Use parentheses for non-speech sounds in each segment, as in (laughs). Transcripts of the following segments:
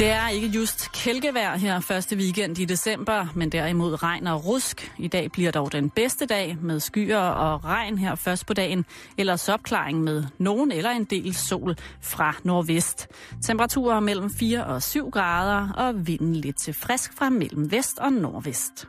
Det er ikke just kælkevejr her første weekend i december, men derimod regn og rusk. I dag bliver dog den bedste dag med skyer og regn her først på dagen, eller opklaring med nogen eller en del sol fra nordvest. Temperaturer mellem 4 og 7 grader og vinden lidt til frisk fra mellem vest og nordvest.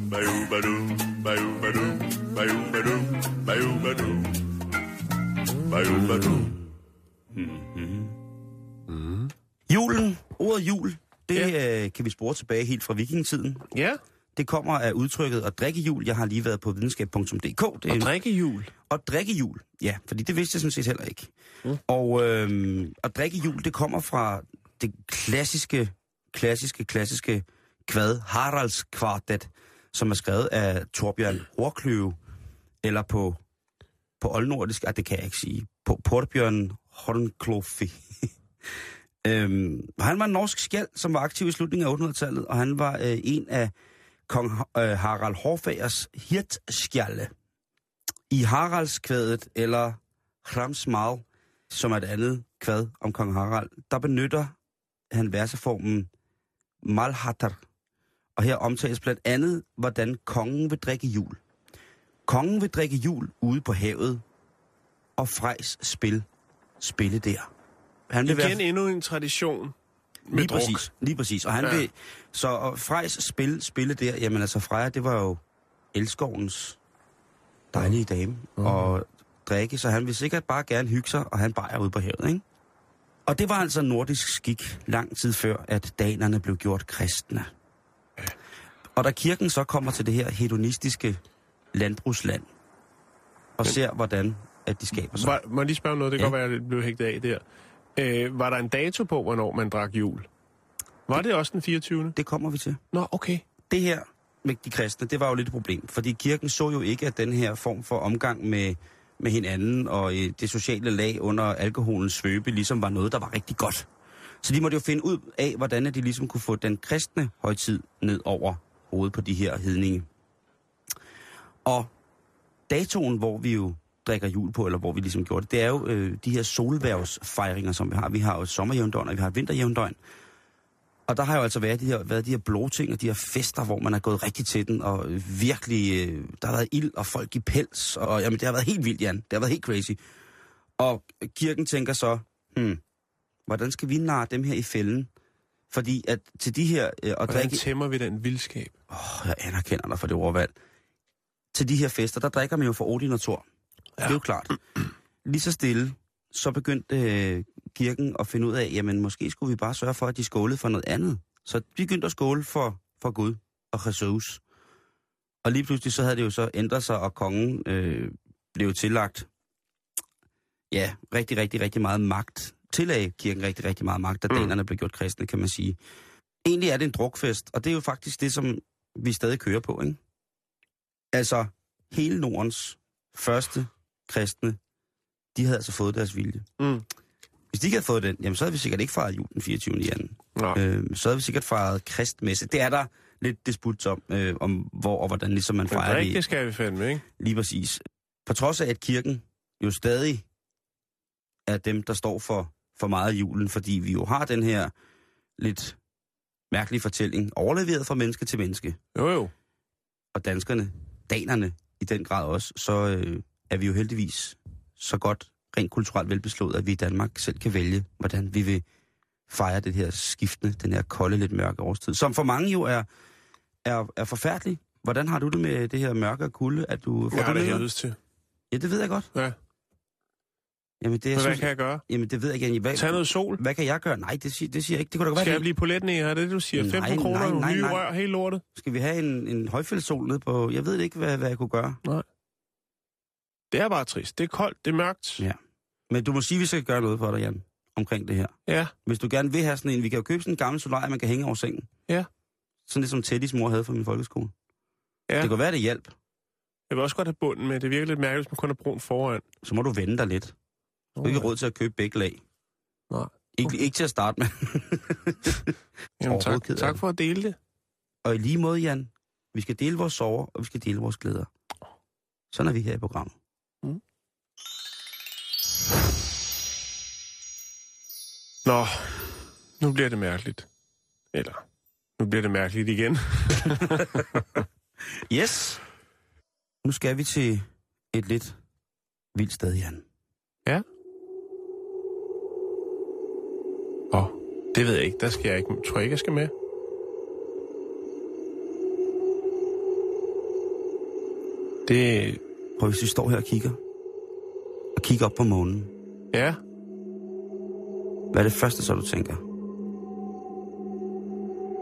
Bayubadu. Julen, ordet jul, det ja. øh, kan vi spore tilbage helt fra vikingetiden. Ja, Det kommer af udtrykket at drikke jul. Jeg har lige været på videnskab.dk. Det er og drikke jul. Og drikke jul, ja, fordi det vidste jeg sådan set heller ikke. Mm. Og øh, at drikke jul, det kommer fra det klassiske, klassiske, klassiske kvad, Haralds kvartet, som er skrevet af Torbjørn Horkløve, eller på, på oldnordisk, ah, det kan jeg ikke sige, på Torbjørn Hornklofi. (laughs) øhm, han var en norsk skjald, som var aktiv i slutningen af 800-tallet, og han var øh, en af kong øh, Harald Hårfagers hirtskjalde i Haraldskvædet, eller Hramsmal, som er et andet kvad om kong Harald, der benytter han verseformen Malhatter. Og her omtales blandt andet, hvordan kongen vil drikke jul. Kongen vil drikke jul ude på havet, og Frejs spil spille der. Han vil Igen endnu en tradition med lige druk. præcis, lige præcis. Og han Ja. vil, så og Frejs spil, spille der, jamen altså Freja, det var jo elskovens dejlige dame Mhm. og drikke, så han vil sikkert bare gerne hygge sig, og han bajer ude på havet, ikke? Og det var altså nordisk skik lang tid før, at danerne blev gjort kristne. Og da kirken så kommer til det her hedonistiske landbrugsland, og ser, hvordan at de skaber sig. Var, må jeg lige spørge noget? Det kan Ja. godt være, at det blev hægtet af der. Øh, var der en dato på, hvornår man drak jul? Var det også den 24. Det kommer vi til. Nå, okay. det her med de kristne, det var jo lidt et problem, fordi kirken så jo ikke, at den her form for omgang med, med hinanden og øh, det sociale lag under alkoholens svøbe ligesom var noget, der var rigtig godt. Så de måtte jo finde ud af, hvordan de ligesom kunne få den kristne højtid ned over hovedet på de her hedninge. Og datoen, hvor vi jo drikker jul på, eller hvor vi ligesom gjorde det, det er jo øh, de her solværvsfejringer, som vi har. Vi har jo et sommerjævndøgn, og vi har et vinterjævndøgn. Og der har jo altså været de her, været de her blåting og de her fester, hvor man er gået rigtig til den, og virkelig, øh, der har været ild og folk i pels, og jamen, det har været helt vildt, Jan. Det har været helt crazy. Og kirken tænker så, hmm, hvordan skal vi narre dem her i fælden? Fordi at til de her, øh, og Hvordan drikke, tæmmer vi den vildskab? Åh, jeg anerkender dig for det ordvalg. Til de her fester, der drikker man jo for Odin og Thor. Ja. Det er jo klart. Lige så stille, så begyndte øh, kirken at finde ud af, jamen måske skulle vi bare sørge for, at de skålede for noget andet. Så de begyndte at skåle for, for Gud og Jesus. Og lige pludselig så havde det jo så ændret sig, og kongen øh, blev tillagt, ja, rigtig, rigtig, rigtig meget magt. Tillagde kirken rigtig, rigtig meget magt, da Mm. mm. danerne blev gjort kristne, kan man sige. Egentlig er det en drukfest, og det er jo faktisk det, som vi stadig kører på, ikke? Altså, hele Nordens første kristne, de havde altså fået deres vilje. Mm. Hvis de ikke havde fået den, jamen så havde vi sikkert ikke fejret jul den 24. januar. Øh, så havde vi sikkert fejret kristmesse. Det er der lidt disput om, øh, om hvor og hvordan ligesom man fejrer det det skal vi fandme, ikke? lige præcis. På trods af, at kirken jo stadig er dem, der står for, for meget af julen, fordi vi jo har den her lidt mærkelige fortælling, overleveret fra menneske til menneske, Jo, jo. og danskerne, danerne i den grad også, så øh, er vi jo heldigvis så godt rent kulturelt velbeslået, at vi i Danmark selv kan vælge, hvordan vi vil fejre det her skiftende, den her kolde, lidt mørke årstid, som for mange jo er, er, er forfærdelig. Hvordan har du det med det her mørke og kulde? At du, får Jeg har det det til. Ja, det ved jeg godt. Ja. Jamen, det, jeg hvad synes, kan jeg gøre? jamen, det ved jeg ikke. Hvad, Tag noget sol. hvad kan jeg gøre? Nej, det, siger, det siger jeg ikke. Det kunne da godt Skal være, jeg blive poletnæger? Er det det, du siger? Nej, 15 kroner, nej, nej, nye nej. rør, helt lortet? Skal vi have en, en højfældssol ned på... Jeg ved ikke, hvad, hvad jeg kunne gøre. Det er bare trist. Det er koldt, det er mørkt. Ja. Men du må sige, at vi skal gøre noget for dig, Jan. omkring det her. Ja, Hvis du gerne vil have sådan en, vi kan jo købe sådan en gammel solarie, man kan hænge over sengen. Ja. Sådan det, som Teddys mor havde fra min folkeskole. ja. Det kunne være, det hjælp. Jeg vil også godt have bunden med. Det virker lidt mærkeligt, hvis man kun har brun foran. Så må du vende dig lidt. Du har ikke råd til at købe begge lag. Nej. Ikke, ikke til at starte med. (laughs) Jamen, tak, tak for at dele det. Og i lige måde, Jan, vi skal dele vores sorger, og vi skal dele vores glæder. Sådan er vi her i programmet. Nå, nu bliver det mærkeligt. Eller, nu bliver det mærkeligt igen. (laughs) Yes. Nu skal vi til et lidt vildt sted, Jan. Åh, det ved jeg ikke. Der skal jeg ikke. Tror jeg ikke, jeg skal med. Det... Prøv hvis vi står her og kigger. Og kigger op på månen. Ja, Hvad er det første, så du tænker?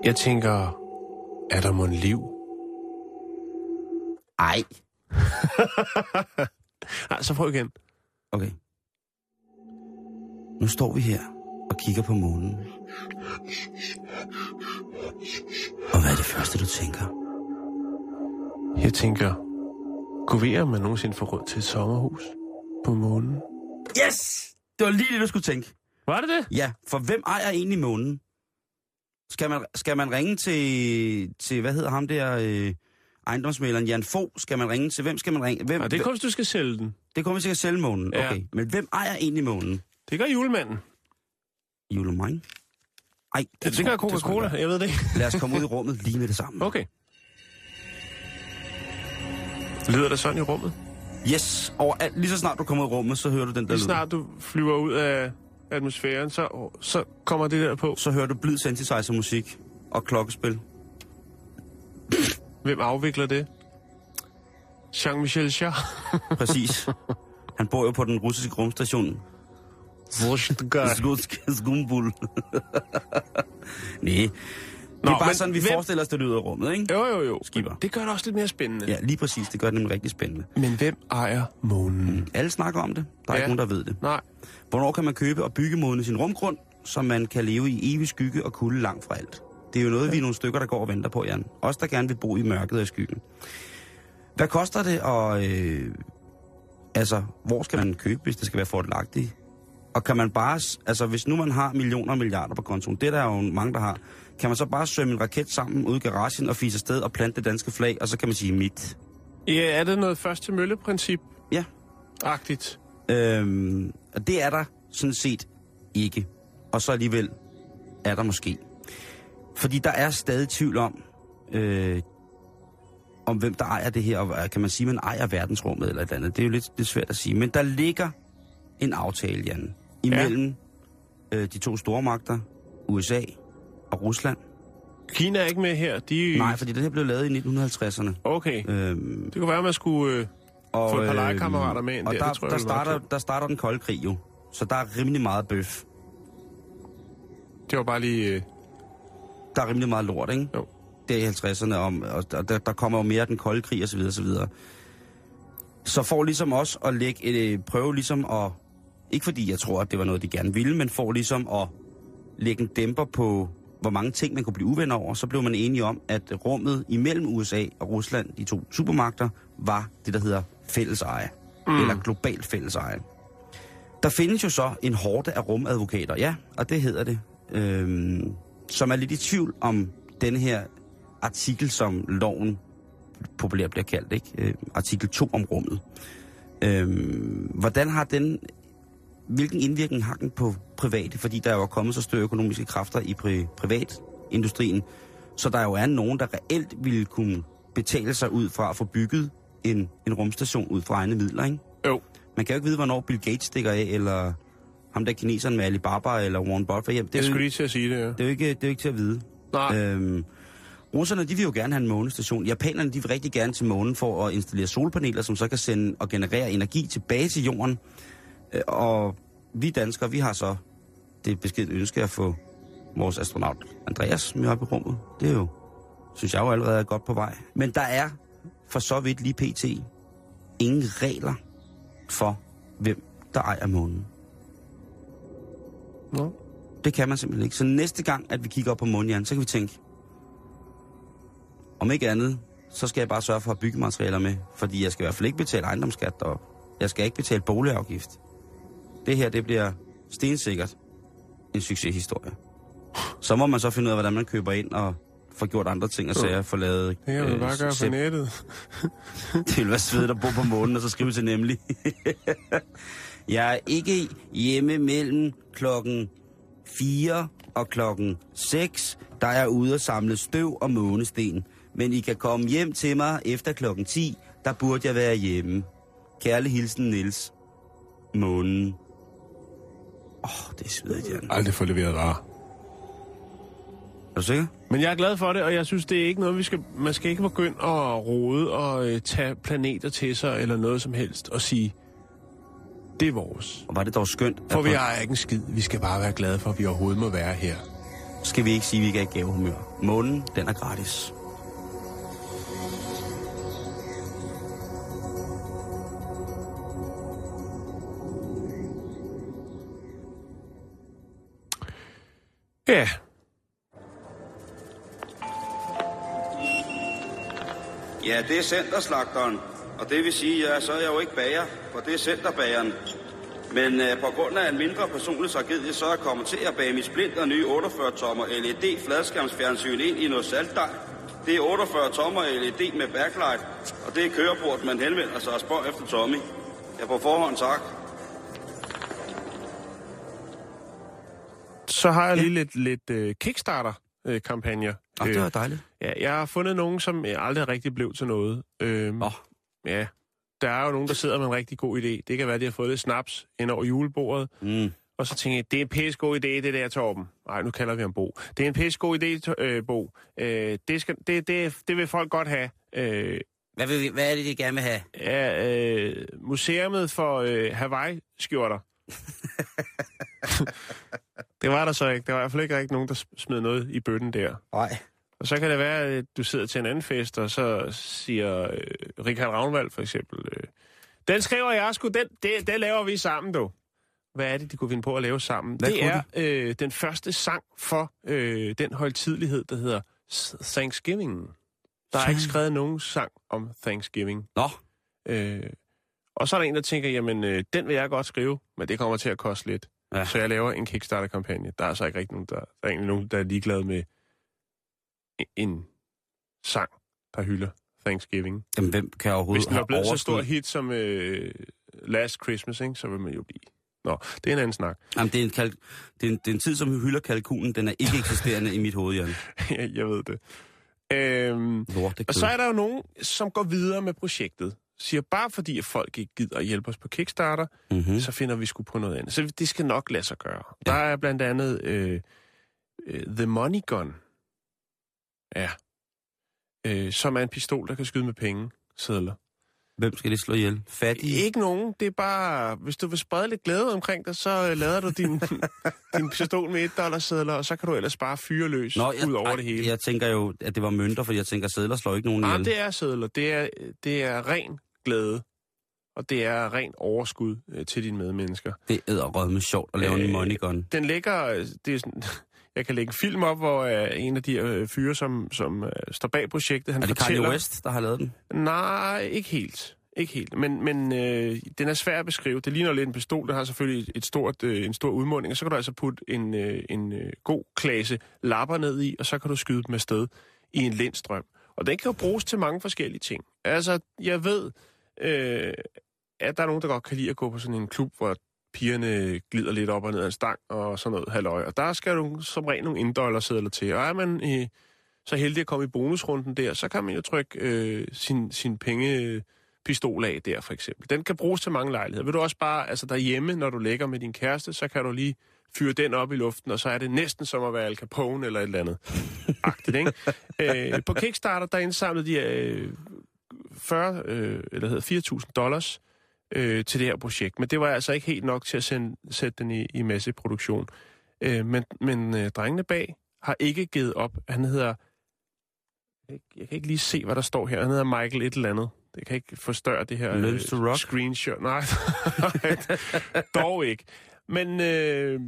jeg tænker... Er der mon liv? Ej. (laughs) Nej, så prøv igen. Okay. Nu står vi her og kigger på månen. Og hvad er det første, du tænker? Jeg tænker... Kunne vi, om man nogensinde får råd til et sommerhus på månen? Yes! Det var lige det, du skulle tænke. Var det det? Ja, for hvem ejer egentlig månen? Skal man, skal man ringe til, til, hvad hedder ham der, øh, ejendomsmæleren Jan Fo? Skal man ringe til, hvem skal man ringe? Hvem, Nej, det er kun, hvis du skal sælge den. det kommer vi til at sælge månen, Ja. okay. Men hvem ejer egentlig månen? Det gør julemanden. Julemine? Ej, Det, det tror- gør jeg Coca-Cola. Jeg ved det ikke. Lad os komme ud i (laughs) rummet lige med det samme. Okay. Lyder det sådan i rummet? Yes, overalt. Lige så snart du kommer ud i rummet, så hører du den der Lige snart du flyver ud af atmosfæren, så, så kommer det der på. Så hører du blid synthesizer musik og klokkespil. Hvem afvikler det? Jean-Michel Jarre. Præcis. (laughs) Han bor jo på den russiske rumstation. Rusk Skumbul. (laughs) Nej. Det Nå, er bare men sådan, vi hvem- forestiller os, det lyder rummet, ikke? Jo, jo, jo. Skipper. Det gør det også lidt mere spændende. Ja, lige præcis. Det gør det nemlig rigtig spændende. Men hvem ejer månen? Alle snakker om det. Der er Ja. ikke nogen, der ved det. Nej. Hvornår kan man købe og bygge modne sin rumgrund, så man kan leve i evig skygge og kulde langt fra alt? Det er jo noget, ja. vi er nogle stykker, der går og venter på, Jan. Os, der gerne vil bo i mørket og i skyggen. Hvad koster det, og øh, altså, hvor skal man købe, hvis det skal være fordelagtigt? Og kan man bare, altså hvis nu man har millioner og milliarder på kontoen, det er der jo mange, der har, kan man så bare sømme en raket sammen ud i garagen og fise afsted og plante det danske flag, og så kan man sige mit. Ja, er det noget først til mølle-princip? Ja. Agtigt. Øhm, og det er der sådan set ikke. Og så alligevel er der måske. Fordi der er stadig tvivl om, øh, om hvem der ejer det her, og kan man sige, at man ejer verdensrummet eller et eller andet. Det er jo lidt, lidt svært at sige. Men der ligger en aftale, Jan, imellem ja. øh, de to store magter, USA og Rusland. Kina er ikke med her. De... Nej, fordi det her blev lavet i 1950'erne. Okay. Øhm, Det kunne være, at man skulle... Øh... og, Få et par øhm, legekammerater med ind og der, der, tror jeg der, ville være starter, der starter den kolde krig jo. Så der er rimelig meget bøf. Det var bare lige... Øh... der er rimelig meget lort, ikke? Jo. Det er i 50'erne, om, og der, der, der kommer jo mere af den kolde krig osv. osv. Så for ligesom også at lægge et, øh, prøve ligesom at, ikke fordi jeg tror, at det var noget, de gerne ville, men for ligesom at lægge en dæmper på, hvor mange ting man kunne blive uvenner over, så blev man enige om, at rummet imellem USA og Rusland, de to supermagter, var det, der hedder fælleseje. Mm. Eller globalt fælleseje. Der findes jo så en hårde af rumadvokater, ja, og det hedder det, øhm, som er lidt i tvivl om denne her artikel, som loven populært bliver kaldt, ikke? Øh, artikel 2 om rummet. Øhm, hvordan har den, hvilken indvirkning har den på private? Fordi der er jo kommet så større økonomiske kræfter i pri, privatindustrien, så der jo er nogen, der reelt ville kunne betale sig ud fra at få bygget en, en rumstation ud fra egne midler, ikke? Jo. Man kan jo ikke vide, hvornår Bill Gates stikker af, eller ham der kineseren med Alibaba, eller Warren Buffett hjem. Det er, Jeg skulle lige til at sige det, ja. det er jo ikke, det er jo ikke til at vide. Nej. Øhm, russerne, de vil jo gerne have en månestation. Japanerne, de vil rigtig gerne til månen for at installere solpaneler, som så kan sende og generere energi tilbage til jorden. Øh, og vi danskere, vi har så det beskedte ønske at få vores astronaut Andreas med op i rummet. Det er jo, synes jeg jo allerede er godt på vej. Men der er for så vidt lige pt. ingen regler for, hvem der ejer månen. Nå. Det kan man simpelthen ikke. Så næste gang, at vi kigger op på månen, så kan vi tænke, om ikke andet, så skal jeg bare sørge for at have byggematerialer med. Fordi jeg skal i hvert fald ikke betale ejendomsskat deroppe. Jeg skal ikke betale boligafgift. Det her, det bliver stensikkert en succeshistorie. Så må man så finde ud af, hvordan man køber ind og får gjort andre ting og sager, få lavet... Det kan man øh, bare gøre på nettet. (laughs) det ville være svedigt at bo på månen, og så skrive til nemlig. (laughs) jeg er ikke hjemme mellem klokken 4 og klokken 6, der er ude og samle støv og månesten. Men I kan komme hjem til mig efter klokken 10, der burde jeg være hjemme. Kærlig hilsen, Nils. Månen. Åh, oh, det er svedigt, Jan. Aldrig få leveret varer. Er du sikker? Men jeg er glad for det, og jeg synes, det er ikke noget, vi skal... Man skal ikke begynde at rode og øh, tage planeter til sig, eller noget som helst, og sige, det er vores. Og var det dog skønt. For vi har ikke en skid. Vi skal bare være glade for, at vi overhovedet må være her. Skal vi ikke sige, at vi ikke er i gavehumør. Månen, den er gratis. Ja, Ja, det er centerslagteren. Og det vil sige, ja, så er jeg jo ikke bager, for det er centerbageren. Men øh, på grund af en mindre personlig tragedie, så er jeg kommet til at bage mit splinter nye 48-tommer LED fladskærmsfjernsyn ind i noget saltdej. Det er 48 tommer LED med backlight, og det er kørebordet, man henvender sig og spørger efter Tommy. Ja, på forhånd tak. Så har jeg lige lidt, lidt uh, Kickstarter-kampagner. Og det var dejligt. ja, jeg har fundet nogen, som øh, aldrig rigtig blev til noget. Øhm, Åh. Ja, der er jo nogen, der sidder med en rigtig god idé. Det kan være, de har fået lidt snaps ind over julebordet. Mm. Og så tænker jeg, det er en pisse god idé, det der, Torben. Nej, nu kalder vi ham Bo. Det er en pisse god idé, øh, Bo. Øh, det, skal, det, det, det vil folk godt have. Øh, Hvad, vil, vi- hvad er det, de gerne vil have? ja, øh, museumet for øh, Hawaii-skjorter. (laughs) det var der så ikke. Der var i hvert fald ikke rigtig nogen, der smed noget i bøtten der. Nej. Og så kan det være, at du sidder til en anden fest, og så siger øh, Richard Ravnvald for eksempel, øh, den skriver jeg sgu, den, det, den laver vi sammen, du. Hvad er det, de kunne finde på at lave sammen? Hvad det er øh, den første sang for øh, den højtidlighed, der hedder Thanksgiving. Der er ikke skrevet nogen sang om Thanksgiving. Nå, Øh, og så er der en, der tænker, jamen, øh, den vil jeg godt skrive, men det kommer til at koste lidt. Ja. Så jeg laver en Kickstarter-kampagne. Der er så ikke rigtig nogen, der, der er egentlig nogen, der er ligeglade med en, sang, der hylder Thanksgiving. jamen, hvem kan overhovedet Hvis den have blevet så overskud? stor hit som øh, Last Christmas, ikke, så vil man jo blive... Nå, det er en anden snak. Jamen, det er, en kalk... det, er en, det er en tid, som hylder kalkunen. Den er ikke eksisterende i mit hoved, (laughs) Jan. jeg, jeg ved det. Øhm, og så er der jo nogen, som går videre med projektet. Siger, bare fordi at folk ikke gider at hjælpe os på Kickstarter, mm-hmm. mm. så finder vi sgu på noget andet. Så det skal nok lade sig gøre. Ja. Der er blandt andet øh, øh, The Money Gun. Ja. Øh, som er en pistol, der kan skyde med penge. Sædler. Hvem skal det slå ihjel? Fattige? Ikke nogen. Det er bare, hvis du vil sprede lidt glæde omkring dig, så øh, lader du din, (laughs) din pistol med et dollar sædler, og så kan du ellers bare fyre løs Nå, jeg, ud over ej, det hele. Jeg tænker jo, at det var mønter, for jeg tænker, sædler slår ikke nogen Nej, ihjel. det er sædler. Det er, det er ren glæde. Og det er ren overskud øh, til dine medmennesker. Det er med sjovt at lave Øh, en money gun. Den ligger... øh, Det er sådan, (laughs) jeg kan lægge en film op, hvor øh, en af de øh, fyre, som, som øh, står bag projektet, han Er det fortæller... Kanye West, der har lavet den? Nej, ikke helt. Ikke helt. Men, men øh, den er svær at beskrive. Det ligner lidt en pistol. Den har selvfølgelig et stort, øh, en stor udmunding, og så kan du altså putte en, øh, en øh, god klasse lapper ned i, og så kan du skyde dem afsted i en lindstrøm. Og den kan jo bruges til mange forskellige ting. Altså, jeg ved, øh, at der er nogen, der godt kan lide at gå på sådan en klub, hvor pigerne glider lidt op og ned af en stang og sådan noget halløj. Og der skal du som regel nogle indollersedler til. Og er man øh, så heldig at komme i bonusrunden der, så kan man jo trykke øh, sin, sin pengepistol af der, for eksempel. Den kan bruges til mange lejligheder. Vil du også bare, altså derhjemme, når du ligger med din kæreste, så kan du lige fyre den op i luften, og så er det næsten som at være Al Capone eller et eller andet. Agtigt, ikke? (laughs) Øh, på Kickstarter, der indsamlede de øh, 40, øh, eller hedder 4.000 dollars øh, til det her projekt. Men det var altså ikke helt nok til at sende, sætte den i, i masseproduktion. Øh, men men øh, drengene bag har ikke givet op. Han hedder... Jeg, kan ikke lige se, hvad der står her. Han hedder Michael et eller andet. Det kan ikke forstørre det her to rock? screenshot. (laughs) Nej, dog ikke. Men øh,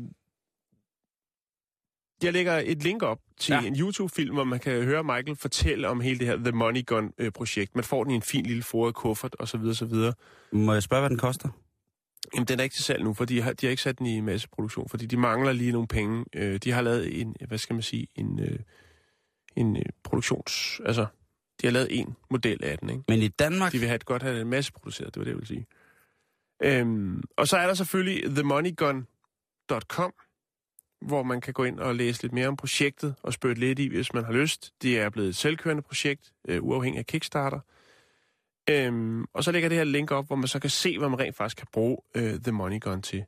jeg lægger et link op til Ja. en YouTube-film, hvor man kan høre Michael fortælle om hele det her The Money Gun-projekt. Man får den i en fin lille foret kuffert, og så videre, så videre. Må jeg spørge, hvad den koster? Jamen, den er ikke til salg nu, for de har, de har ikke sat den i masseproduktion, fordi de mangler lige nogle penge. Øh, de har lavet en, hvad skal man sige, en, øh, en øh, produktions... Altså, de har lavet en model af den, ikke? Men i Danmark... De vil have et godt have det masseproduceret, det var det, jeg ville sige. Øhm, og så er der selvfølgelig themoneygun.com, hvor man kan gå ind og læse lidt mere om projektet og spørge lidt i, hvis man har lyst. Det er blevet et selvkørende projekt, øh, uafhængig af Kickstarter. Øhm, og så lægger det her link op, hvor man så kan se, hvad man rent faktisk kan bruge øh, The Money Gun til.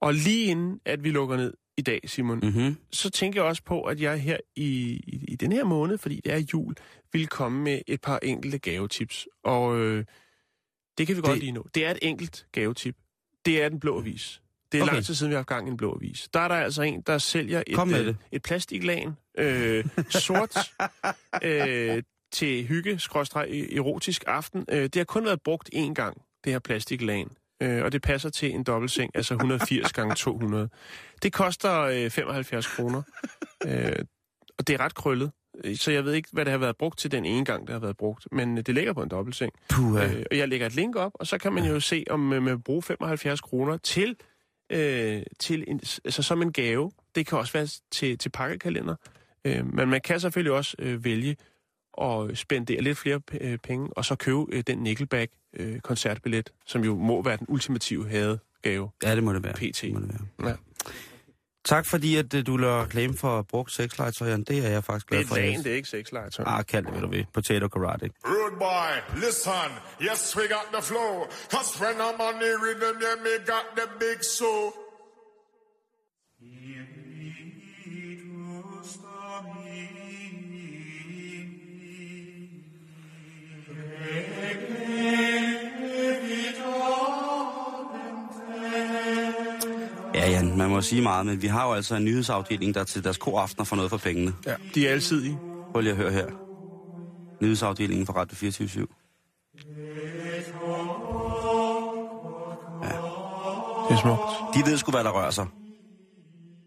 Og lige inden, at vi lukker ned i dag, Simon, Mm-hmm. så tænker jeg også på, at jeg her i, i, i den her måned, fordi det er jul, vil komme med et par enkelte gavetips. Og øh, det kan vi godt Det- lige nå. Det er et enkelt gavetip. Det er den blå avis. Det er Okay. lang tid siden, vi har haft gang i en blå avis. Der er der altså en, der sælger Kom med et, øh, det. et plastiklan, øh, sort, (laughs) øh, til hygge, skråstreg, erotisk aften. Øh, det har kun været brugt én gang, det her plastiklan. Øh, og det passer til en dobbeltseng, altså 180 gange 200. Det koster øh, 75 kroner. Øh, og det er ret krøllet. Øh, Så jeg ved ikke, hvad det har været brugt til den ene gang, det har været brugt. Men øh, det ligger på en dobbeltseng. Puh, Øh, og jeg lægger et link op, og så kan man jo se, om øh, man vil bruge 75 kroner til, øh, til en, altså som en gave. Det kan også være til, til pakkekalender. Øh, men man kan selvfølgelig også øh, vælge at spendere lidt flere øh, penge, og så købe øh, den Nickelback-koncertbillet, som jo må være den ultimative hadegave. ja, det må det være. PT. Det må det være. Ja. Tak fordi, at øh, du lader reklame for brugt sexlegetøj, Jan. Det er jeg faktisk Det glad er et for. lagen, det er ikke sexlegetøj. Ah, kald det, hvad du vil. Potato karate. Rude boy, listen. Yes, we got the flow. Cause when I'm on the rhythm, yeah, me got the big soul. Man må sige meget, men vi har jo altså en nyhedsafdeling, der til deres koraftener får noget for pengene. Ja, de er alsidige. Prøv lige at høre her. Nyhedsafdelingen fra Radio 24 Det er smukt. De ved sgu, hvad der rører sig.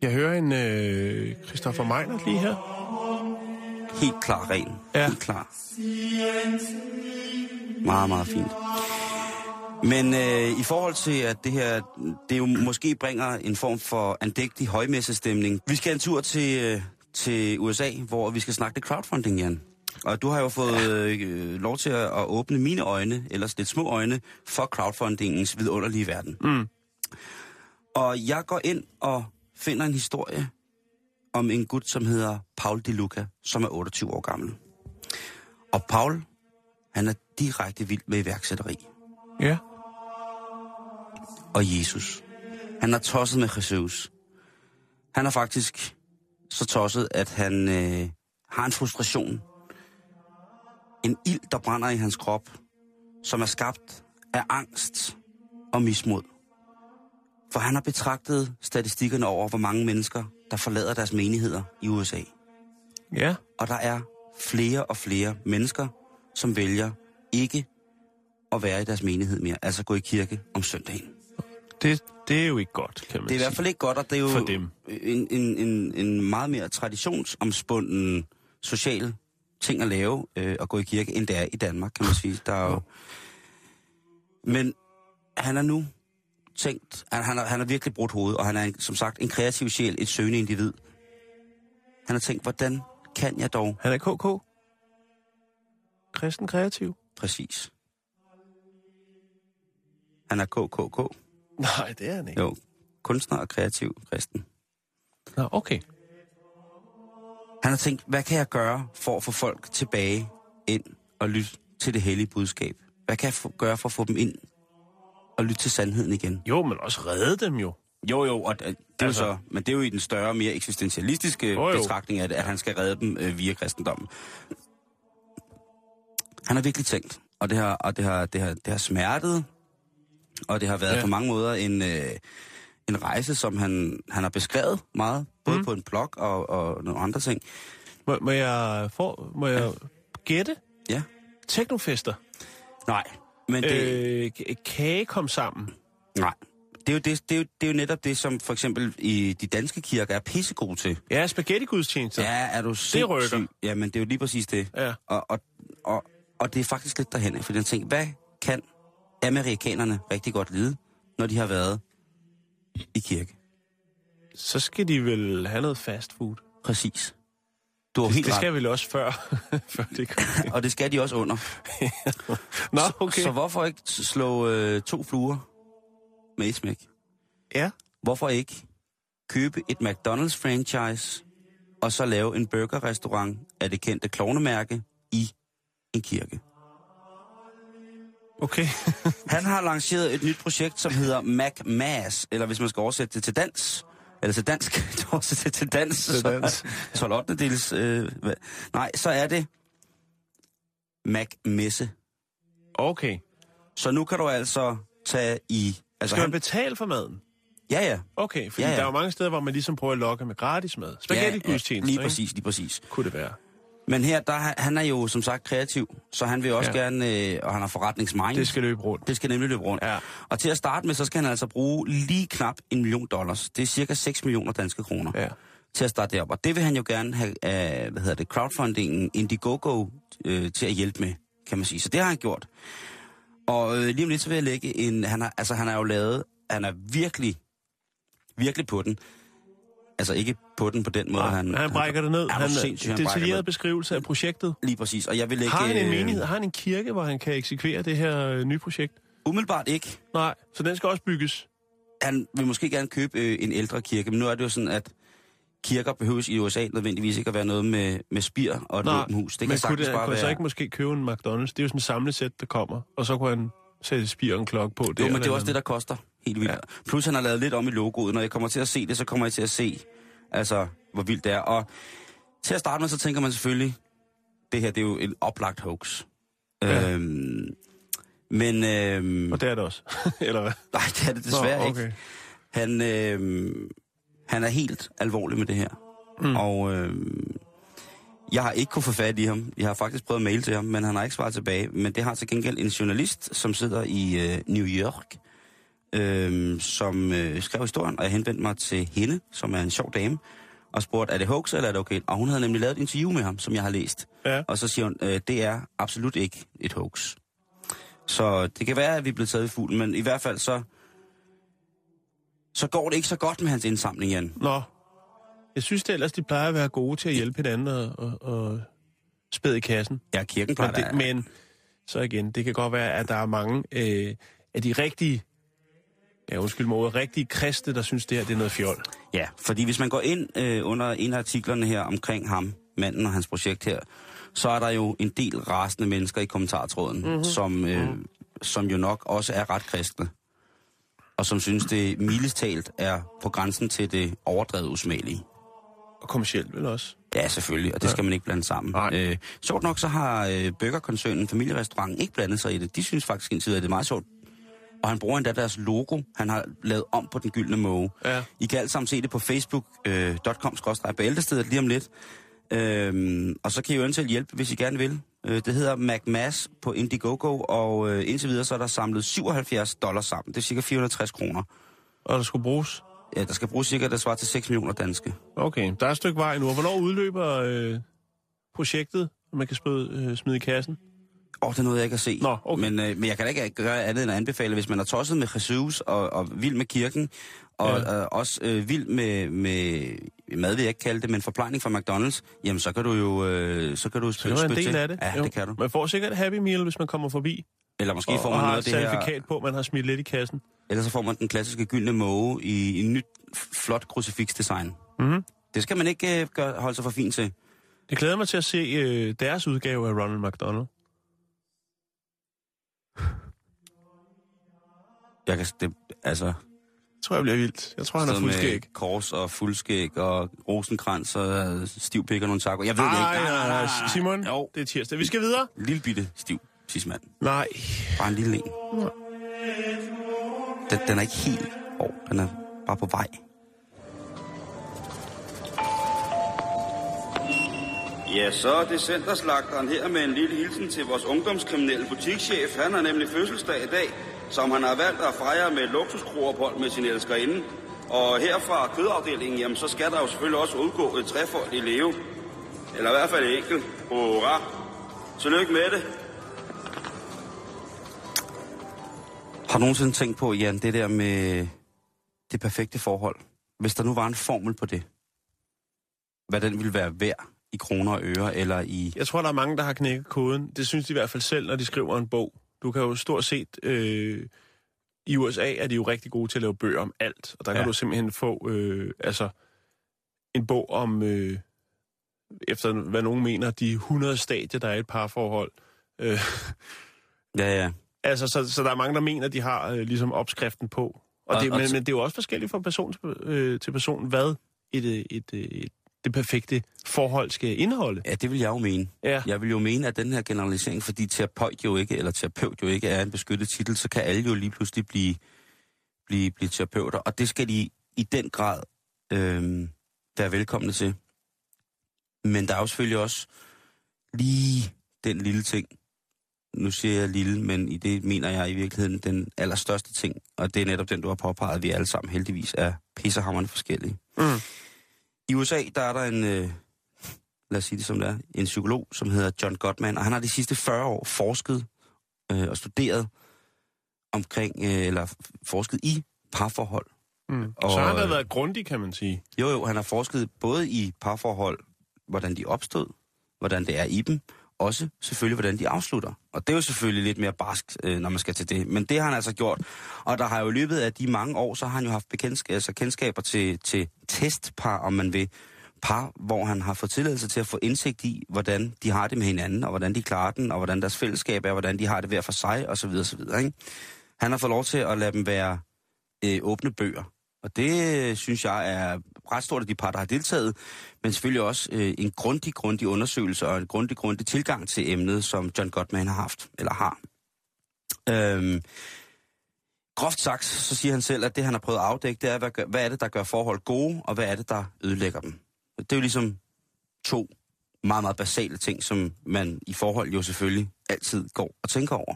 Jeg hører en øh, Christoffer Meinert lige her. Helt klar ren. Ja. Helt klar. Meget, meget fint. Men øh, i forhold til, at det her, det jo måske bringer en form for andægtig højmessestemning. Vi skal en tur til, øh, til USA, hvor vi skal snakke lidt crowdfunding, Jan. Og du har jo fået øh, lov til at, at åbne mine øjne, ellers lidt små øjne, for crowdfundingens vidunderlige verden. Mm. Og jeg går ind og finder en historie om en gut, som hedder Paul De Luca, som er 28 år gammel. Og Paul, han er direkte vild med iværksætteri. Ja. Og Jesus. Han er tosset med Jesus. Han er faktisk så tosset, at han øh, har en frustration. En ild, der brænder i hans krop, som er skabt af angst og mismod. For han har betragtet statistikkerne over, hvor mange mennesker, der forlader deres menigheder i USA. Ja. Og der er flere og flere mennesker, som vælger ikke at være i deres menighed mere, altså gå i kirke om søndagen. Det, det er jo ikke godt, kan man Det er i hvert fald ikke godt, og det er jo For dem. En, en, en, en meget mere traditionsomspunden social ting at lave, øh, at gå i kirke, end det er i Danmark, kan man sige. Der er jo... Men han er nu tænkt, han, han, har, han har virkelig brudt hovedet, og han er en, som sagt en kreativ sjæl, et søgende individ. Han har tænkt, hvordan kan jeg dog Han er KK. Kristen kreativ. præcis? Han er KKK. (laughs) Nej, det er han ikke. Jo, kunstner og kreativ kristen. Nå, okay. Han har tænkt, hvad kan jeg gøre for at få folk tilbage ind og lytte til det hellige budskab? Hvad kan jeg gøre for at få dem ind og lytte til sandheden igen? Jo, men også redde dem jo. Jo, jo, og det er Altså- jo så, men det er jo i den større, mere eksistentialistiske Jo, jo. betragtning det, at han skal redde dem øh, via kristendommen. Han har virkelig tænkt, og det har, og det har, det har, det har smertet, og det har været Ja. på mange måder en, øh, en rejse, som han, han har beskrevet meget, både Mm. på en blog og, og nogle andre ting. Må, må jeg, få, må jeg gætte? Ja. Teknofester. Nej, men det, Øh, kage kom sammen. Nej, det er, jo det, det, er jo, det er jo netop det, som for eksempel i de danske kirker er pissegode til. Ja, spaghetti-gudstjenester. Ja, er du sindssyg? rykker. Ja, men det er jo lige præcis det. Ja. Og, og, og, og det er faktisk lidt derhen, fordi jeg tænker, hvad kan amerikanerne rigtig godt lide, når de har været i kirke? Så skal de vel have noget fast food. Præcis. Du har Det, helt det ret. skal vel også før, (laughs) før det kommer. (laughs) Og det skal de også under. (laughs) Nå, Så- okay. Så hvorfor ikke slå øh, to fluer med et smæk? Ja. Hvorfor ikke købe et McDonald's-franchise, og så lave en burgerrestaurant af det kendte klovnemærke i en kirke? Okay. (laughs) Han har lanceret et nyt projekt, som hedder MacMass, eller hvis man skal oversætte det til dans, eller til dansk, (laughs) oversætte det til dans, Til dans. (laughs) så 12 8. dels, øh, hvad- nej, så er det MacMesse. Okay. Så nu kan du altså tage i... Altså Skal man han, betale for maden? ja, ja. Okay, fordi Ja, ja, ja. ja. der er jo mange steder, hvor man ligesom prøver at lokke med gratis mad. Spaghetti-gudstjenester, ja, lige ikke? præcis, lige præcis. Kunne det være. Men her, der, er- han er jo som sagt kreativ, så han vil også ja. Gerne, øh, og han har forretningsmind. Det skal løbe rundt. det skal nemlig løbe rundt. Ja. Og til at starte med, så skal han altså bruge lige knap en million dollars. Det er cirka 6 millioner danske kroner. Ja. til at starte det op. Og det vil han jo gerne have, uh, hvad hedder det, crowdfundingen Indiegogo øh, til at hjælpe med, kan man sige. Så det har han gjort. Og øh, lige om lidt, så vil jeg lægge en... Han har, altså, han har jo lavet... Han er virkelig, virkelig på den. Altså ikke på den på den måde. Nej, han, han brækker det ned. Er Han, sindssyg, han detaljeret det beskrivelse af projektet. Lige præcis. Og jeg vil lægge... Har han en øh, menighed? Har han en kirke, hvor han kan eksekvere det her øh, nye projekt? Umiddelbart ikke. Nej, så den skal også bygges. Han vil måske gerne købe øh, en ældre kirke, men nu er det jo sådan, at kirker behøves i USA nødvendigvis ikke at være noget med, med spir og et Nej, våbenhus. Det men kan kunne, sagtens det, bare kunne være... så ikke måske købe en McDonald's? Det er jo sådan en samlesæt, der kommer. Og så kunne han sætte spir og en klokke på. Jo, men det er også det, der koster helt vildt. Ja. Plus han har lavet lidt om i logoet. Når jeg kommer til at se det, så kommer jeg til at se, altså, hvor vildt det er. Og til at starte med, så tænker man selvfølgelig, det her det er jo en oplagt hoax. Ja. Øhm, men, øhm, Og det er det også. (laughs) Eller hvad? nej, det er det desværre Nå, ikke. okay. Han, øhm, han er helt alvorlig med det her. Mm. Og øhm, jeg har ikke kunne få fat i ham. Jeg har faktisk prøvet at mail til ham, men han har ikke svaret tilbage. Men det har til gengæld en journalist, som sidder i øh, New York, øhm, som øh, skrev historien, og jeg henvendte mig til hende, som er en sjov dame, og spurgte, er det hoax, eller er det okay? Og hun havde nemlig lavet et interview med ham, som jeg har læst. Ja. Og så siger hun, øh, det er absolut ikke et hoax. Så det kan være, at vi er blevet taget i fuglen, men i hvert fald så, så går det ikke så godt med hans indsamling, Jan. Nå. Jeg synes det ellers, de plejer at være gode til at hjælpe hinanden og, og, og spæde i kassen. Ja, kirken plejer Men, det, men så igen, det kan godt være, at der er mange øh, af de rigtige, ja undskyld mig ordet, rigtige kristne, der synes, det her det er noget fjol. Ja, fordi hvis man går ind øh, under en af artiklerne her omkring ham, manden og hans projekt her, så er der jo en del rasende mennesker i kommentartråden, mm-hmm. som, øh, som jo nok også er ret kristne. Og som synes, det mildest talt er på grænsen til det overdrevet usmagelige. Og kommercielt vel også. Ja, selvfølgelig, og det skal man ikke blande sammen. Nej. Øh, sjovt nok, så har øh, burgerkoncernen, familierestauranten, ikke blandet sig i det. De synes faktisk indtil videre, at det er meget sjovt. Og han bruger endda deres logo, han har lavet om på den gyldne måge. Ja. I kan alle sammen se det på facebook.com øh, bæltestedet lige om lidt. Øhm, og så kan I jo eventuelt hjælpe, hvis I gerne vil. Øh, det hedder MacMass på Indiegogo, og øh, indtil videre så er der samlet 77 dollars sammen. Det er cirka 460 kroner. Og der skulle bruges. Ja, der skal bruges cirka, der svarer til 6 millioner danske. Okay, der er et stykke vej nu. Og hvornår udløber øh, projektet, man kan smide, øh, smide i kassen? Åh, oh, det er noget, jeg ikke har set. Nå, okay. men, øh, men jeg kan da ikke gøre andet end at anbefale, hvis man er tosset med Jesus og, og vild med kirken, og Ja. øh, også øh, vild med, med mad, vil jeg ikke kalde det, men forplejning fra McDonald's, jamen så kan du jo øh, så kan du Så det var en del af det. Ja, Jo. det kan du. Man får sikkert et Happy Meal, hvis man kommer forbi. Eller måske og, får og man har noget af et det her, certifikat på, at man har smidt lidt i kassen. eller så får man den klassiske gyldne måge i, en nyt, flot krucifiksdesign. Mhm. Det skal man ikke øh, gøre, holde sig for fint til. Jeg glæder mig til at se øh, deres udgave af Ronald McDonald. Jeg kan, det, altså, Jeg tror, jeg bliver vildt. Jeg tror, han er fuldskæg. kors og fuldskæg og rosenkrans og øh, stiv pik og nogle takker. Jeg ved det Ej, ikke. nej, nej, nej. Simon, Jo, det er tirsdag. Vi skal videre. lille bitte stiv tidsmand. Nej. Bare en lille en. Den, den er ikke helt hård. Den er bare på vej. Ja, så er det centerslagteren her med en lille hilsen til vores ungdomskriminelle butikschef. Han har nemlig fødselsdag i dag, som han har valgt at fejre med et luksuskroophold med sin elskerinde. Og her fra kødafdelingen, jamen, så skal der jo selvfølgelig også udgå et træfold i leve. Eller i hvert fald et enkelt. Hurra! Tillykke med det. Har du nogensinde tænkt på, Jan, det der med det perfekte forhold? Hvis der nu var en formel på det, hvad den ville være værd i kroner og øre, eller i... Jeg tror, der er mange, der har knækket koden. Det synes de i hvert fald selv, når de skriver en bog. Du kan jo stort set... Øh, I USA er de jo rigtig gode til at lave bøger om alt, og der kan Ja. du simpelthen få øh, altså en bog om, øh, efter hvad nogen mener, de 100 stadier, der er i et parforhold. Øh, Ja, ja. altså, så, så der er mange, der mener, de har øh, ligesom opskriften på. Og Og- det, og men, men det er jo også forskelligt fra person til, øh, til person, hvad et, øh, et, øh, et, det perfekte forhold skal indeholde. Ja, det vil jeg jo mene. Ja. Jeg vil jo mene, at den her generalisering, fordi terapeut jo ikke, eller terapeut jo ikke er en beskyttet titel, så kan alle jo lige pludselig blive, blive, blive terapeuter. Og det skal de i den grad øh, være velkomne til. Men der er jo selvfølgelig også lige den lille ting. Nu siger jeg lille, men i det mener jeg i virkeligheden den allerstørste ting. Og det er netop den, du har påpeget, at vi alle sammen heldigvis er pissehammerende forskellige. Mm. I USA, der er der en, øh, lad os sige det som det er, en psykolog, som hedder John Gottman, og han har de sidste 40 år forsket øh, og studeret omkring, øh, eller forsket i parforhold. Mm. Og, så har han da øh, været grundig, kan man sige. Jo, jo, han har forsket både i parforhold, hvordan de opstod, hvordan det er i dem, også selvfølgelig, hvordan de afslutter. Og det er jo selvfølgelig lidt mere barsk, øh, når man skal til det. Men det har han altså gjort. Og der har jo i løbet af de mange år, så har han jo haft bekendtskab, altså kendskaber til, til testpar, om man vil. Par, hvor han har fået tilladelse til at få indsigt i, hvordan de har det med hinanden, og hvordan de klarer den, og hvordan deres fællesskab er, hvordan de har det hver for sig, osv. osv. Ikke? Han har fået lov til at lade dem være øh, åbne bøger. Og det øh, synes jeg er ret stort af de par, der har deltaget, men selvfølgelig også øh, en grundig, grundig undersøgelse og en grundig, grundig tilgang til emnet, som John Gottman har haft, eller har. Øhm, groft sagt, så siger han selv, at det han har prøvet at afdække, det er, hvad, gør- hvad er det, der gør forhold gode, og hvad er det, der ødelægger dem. Det er jo ligesom to meget, meget basale ting, som man i forhold jo selvfølgelig altid går og tænker over.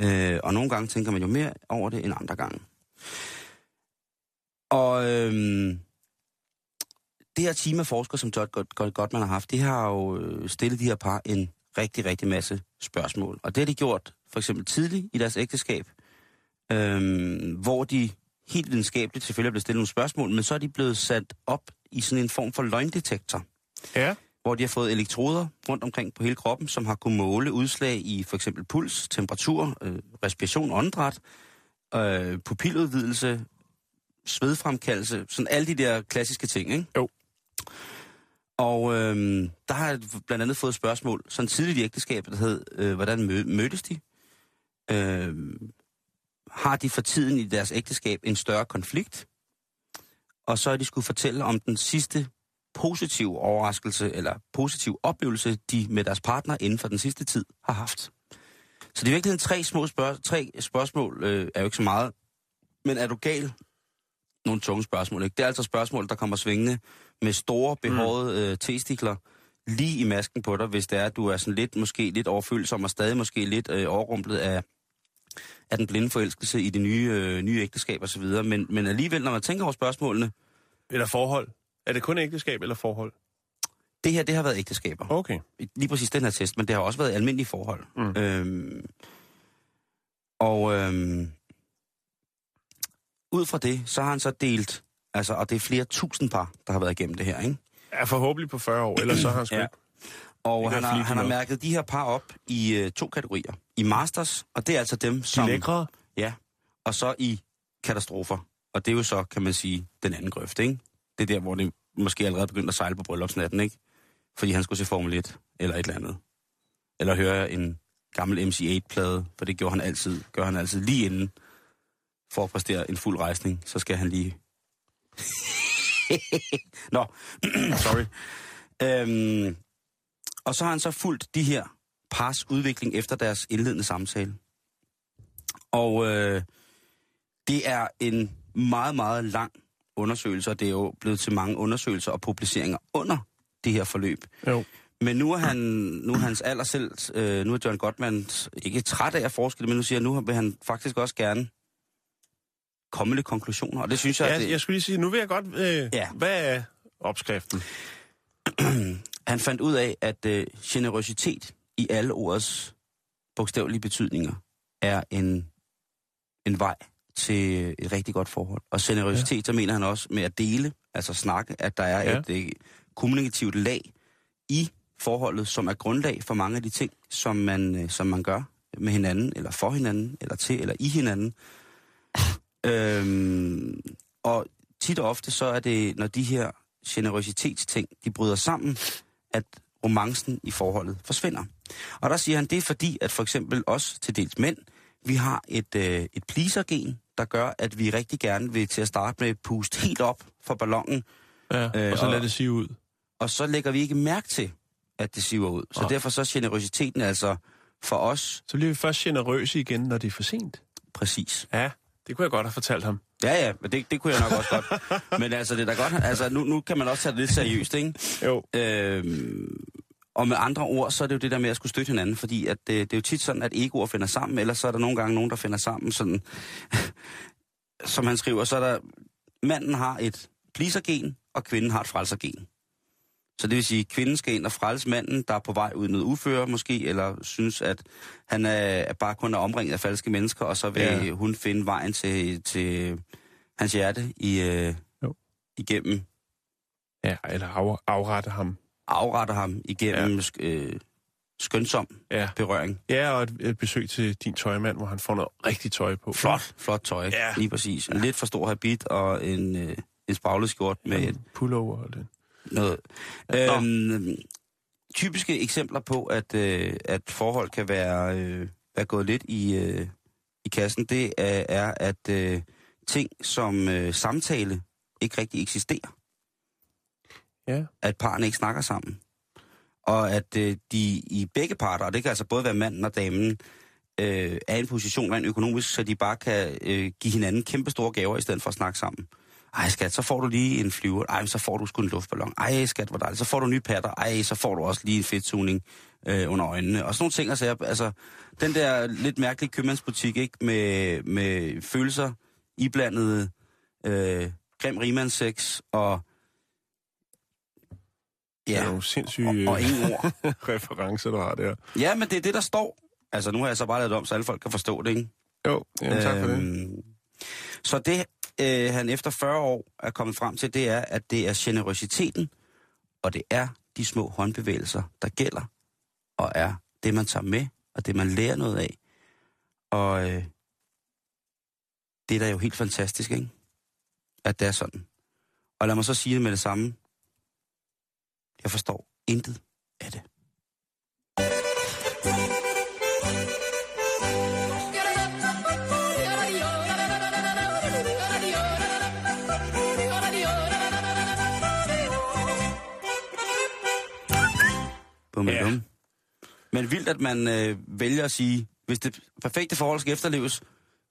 Øh, og nogle gange tænker man jo mere over det end andre gange. Og øhm, det her team af forskere, som God- God- Gottman har haft, det har jo øh, stillet de her par en rigtig, rigtig masse spørgsmål. Og det har de gjort for eksempel tidligt i deres ægteskab, øhm, hvor de helt videnskabeligt selvfølgelig er blevet stillet nogle spørgsmål, men så er de blevet sat op i sådan en form for løgndetektor Ja. hvor de har fået elektroder rundt omkring på hele kroppen, som har kunnet måle udslag i for eksempel puls, temperatur, øh, respiration, åndedræt, øh, pupiludvidelse, svedfremkaldelse, sådan alle de der klassiske ting, ikke? Jo. Og øh, der har jeg blandt andet fået et spørgsmål, sådan tidligt i ægteskabet, der hed, øh, hvordan mø- mødtes de? Øh, har de for tiden i deres ægteskab en større konflikt? Og så er de skulle fortælle om den sidste positive overraskelse eller positiv oplevelse, de med deres partner inden for den sidste tid har haft. Så det er i virkeligheden tre små spørg- tre spørgsmål, øh, er jo ikke så meget. Men er du gal? Nogle tunge spørgsmål, ikke? Det er altså spørgsmål, der kommer svingende med store, behårede øh, testikler lige i masken på dig, hvis det er, at du er sådan lidt, måske lidt overfølsom og stadig måske lidt øh, overrumplet af, af den blinde forelskelse i det nye, øh, nye ægteskab osv. Men, men alligevel, når man tænker over spørgsmålene, Eller forhold. Er det kun ægteskab eller forhold? det her, det har været ægteskaber. Okay. lige præcis den her test, men det har også været almindelige forhold. Mm. Øhm, og øhm, ud fra det, så har han så delt, altså, og det er flere tusind par, der har været igennem det her, ikke? Er forhåbentlig på 40 år, ellers så har han sgu Ja. Og han har, han har mærket de her par op i øh, to kategorier. I masters, og det er altså dem, De som... lækre. Ja, og så i katastrofer. Og det er jo så, kan man sige, den anden grøft, ikke? Det er der, hvor det måske allerede begyndt at sejle på bryllupsnatten, ikke? Fordi han skulle se Formel 1, eller et eller andet. Eller høre en gammel MC8-plade, for det gjorde han altid, gør han altid lige inden, for at præstere en fuld rejsning, så skal han lige... (laughs) Nå, (clears throat) sorry. Øhm, og så har han så fulgt de her pars udvikling efter deres indledende samtale. Og øh, det er en meget, meget lang undersøgelse, og det er jo blevet til mange undersøgelser og publiceringer under det her forløb. Jo. Men nu er, han, nu er hans alder selv, øh, nu er John Gottman ikke træt af at forske men nu siger han, nu vil han faktisk også gerne komme med lidt konklusioner. Og det synes jeg, Ja, at det, jeg skulle lige sige, nu vil jeg godt... Øh, Ja. Hvad er opskriften? (clears throat) han fandt ud af, at øh, generøsitet i alle ordets bogstavelige betydninger er en, en vej til et rigtig godt forhold. Og generøsitet, ja. så mener han også med at dele, altså snakke, at der er ja. et øh, kommunikativt lag i forholdet, som er grundlag for mange af de ting, som man, øh, som man gør med hinanden, eller for hinanden, eller til, eller i hinanden. Øhm, og tit og ofte så er det, når de her generøsitetsting, de bryder sammen, at romancen i forholdet forsvinder. Og der siger han, det er fordi, at for eksempel os, til dels mænd, vi har et, øh, et pleaser-gen, der gør, at vi rigtig gerne vil til at starte med puste helt op for ballonen, Ja, Øh, og så og- lad det sige ud. og så lægger vi ikke mærke til, at det siver ud. Så Nej. derfor så er generøsiteten altså for os Så bliver vi først generøse igen, når det er for sent. præcis. Ja, det kunne jeg godt have fortalt ham. Ja, ja, men det, det kunne jeg nok også godt. (laughs) Men altså, det er da godt, altså nu, nu kan man også tage det lidt seriøst, ikke? Jo. Øhm, og med andre ord, så er det jo det der med at skulle støtte hinanden, fordi at det, det er jo tit sådan, at egoer finder sammen, ellers så er der nogle gange nogen, der finder sammen sådan, (laughs) som han skriver, så er der, manden har et pleaser-gen, og kvinden har et frelser-gen. Så det vil sige, at kvinden skal ind og frelse manden, der er på vej ud i noget uføre måske, eller synes, at han er, bare kun er omringet af falske mennesker, og så vil Ja. ja. hun finde vejen til, til hans hjerte i, øh, Jo. igennem Ja, eller af, afrette ham. afretter ham igennem ja. øh, skønsom Ja. berøring. Ja, og et, et besøg til din tøjmand, hvor han får noget rigtigt tøj på. Flot, flot tøj, Ja. ja. lige præcis. En lidt for stor habit og en, øh, en spraglet skjort med en pullover og det. Noget. Øhm, typiske eksempler på, at, øh, at forhold kan være, øh, være gået lidt i, øh, i kassen, det er, er at øh, ting som øh, samtale ikke rigtig eksisterer. Ja. at parerne ikke snakker sammen. Og at øh, de i begge parter, og det kan altså både være manden og damen, øh, er i en position rent økonomisk, så de bare kan øh, give hinanden kæmpe store gaver, i stedet for at snakke sammen. Ej skat, så får du lige en flyver. Ej, så får du sgu en luftballon. Ej skat, hvor dejligt. Så får du nye patter. Ej, så får du også lige en fedtsuning øh, under øjnene. Og sådan nogle ting, altså, altså den der lidt mærkelige købmandsbutik, ikke? Med, med følelser iblandede øh, grim rimandssex og Ja. Det er sindssyge og, og ingen ord. (laughs) referencer, du har der. Ja, men det er det, der står. Altså, nu har jeg så bare lavet det om, så alle folk kan forstå det, ikke? Jo, jamen, tak for det. Øhm, Så det, øh, han efter 40 år er kommet frem til, det er, at det er generøsiteten, og det er de små håndbevægelser, der gælder, og er det, man tager med, og det, man lærer noget af. Og øh, det er da jo helt fantastisk, ikke? At det er sådan. Og lad mig så sige det med det samme. Jeg forstår intet af det. Bum, Ja. Men vildt, at man øh, vælger at sige, hvis det perfekte forhold skal efterleves,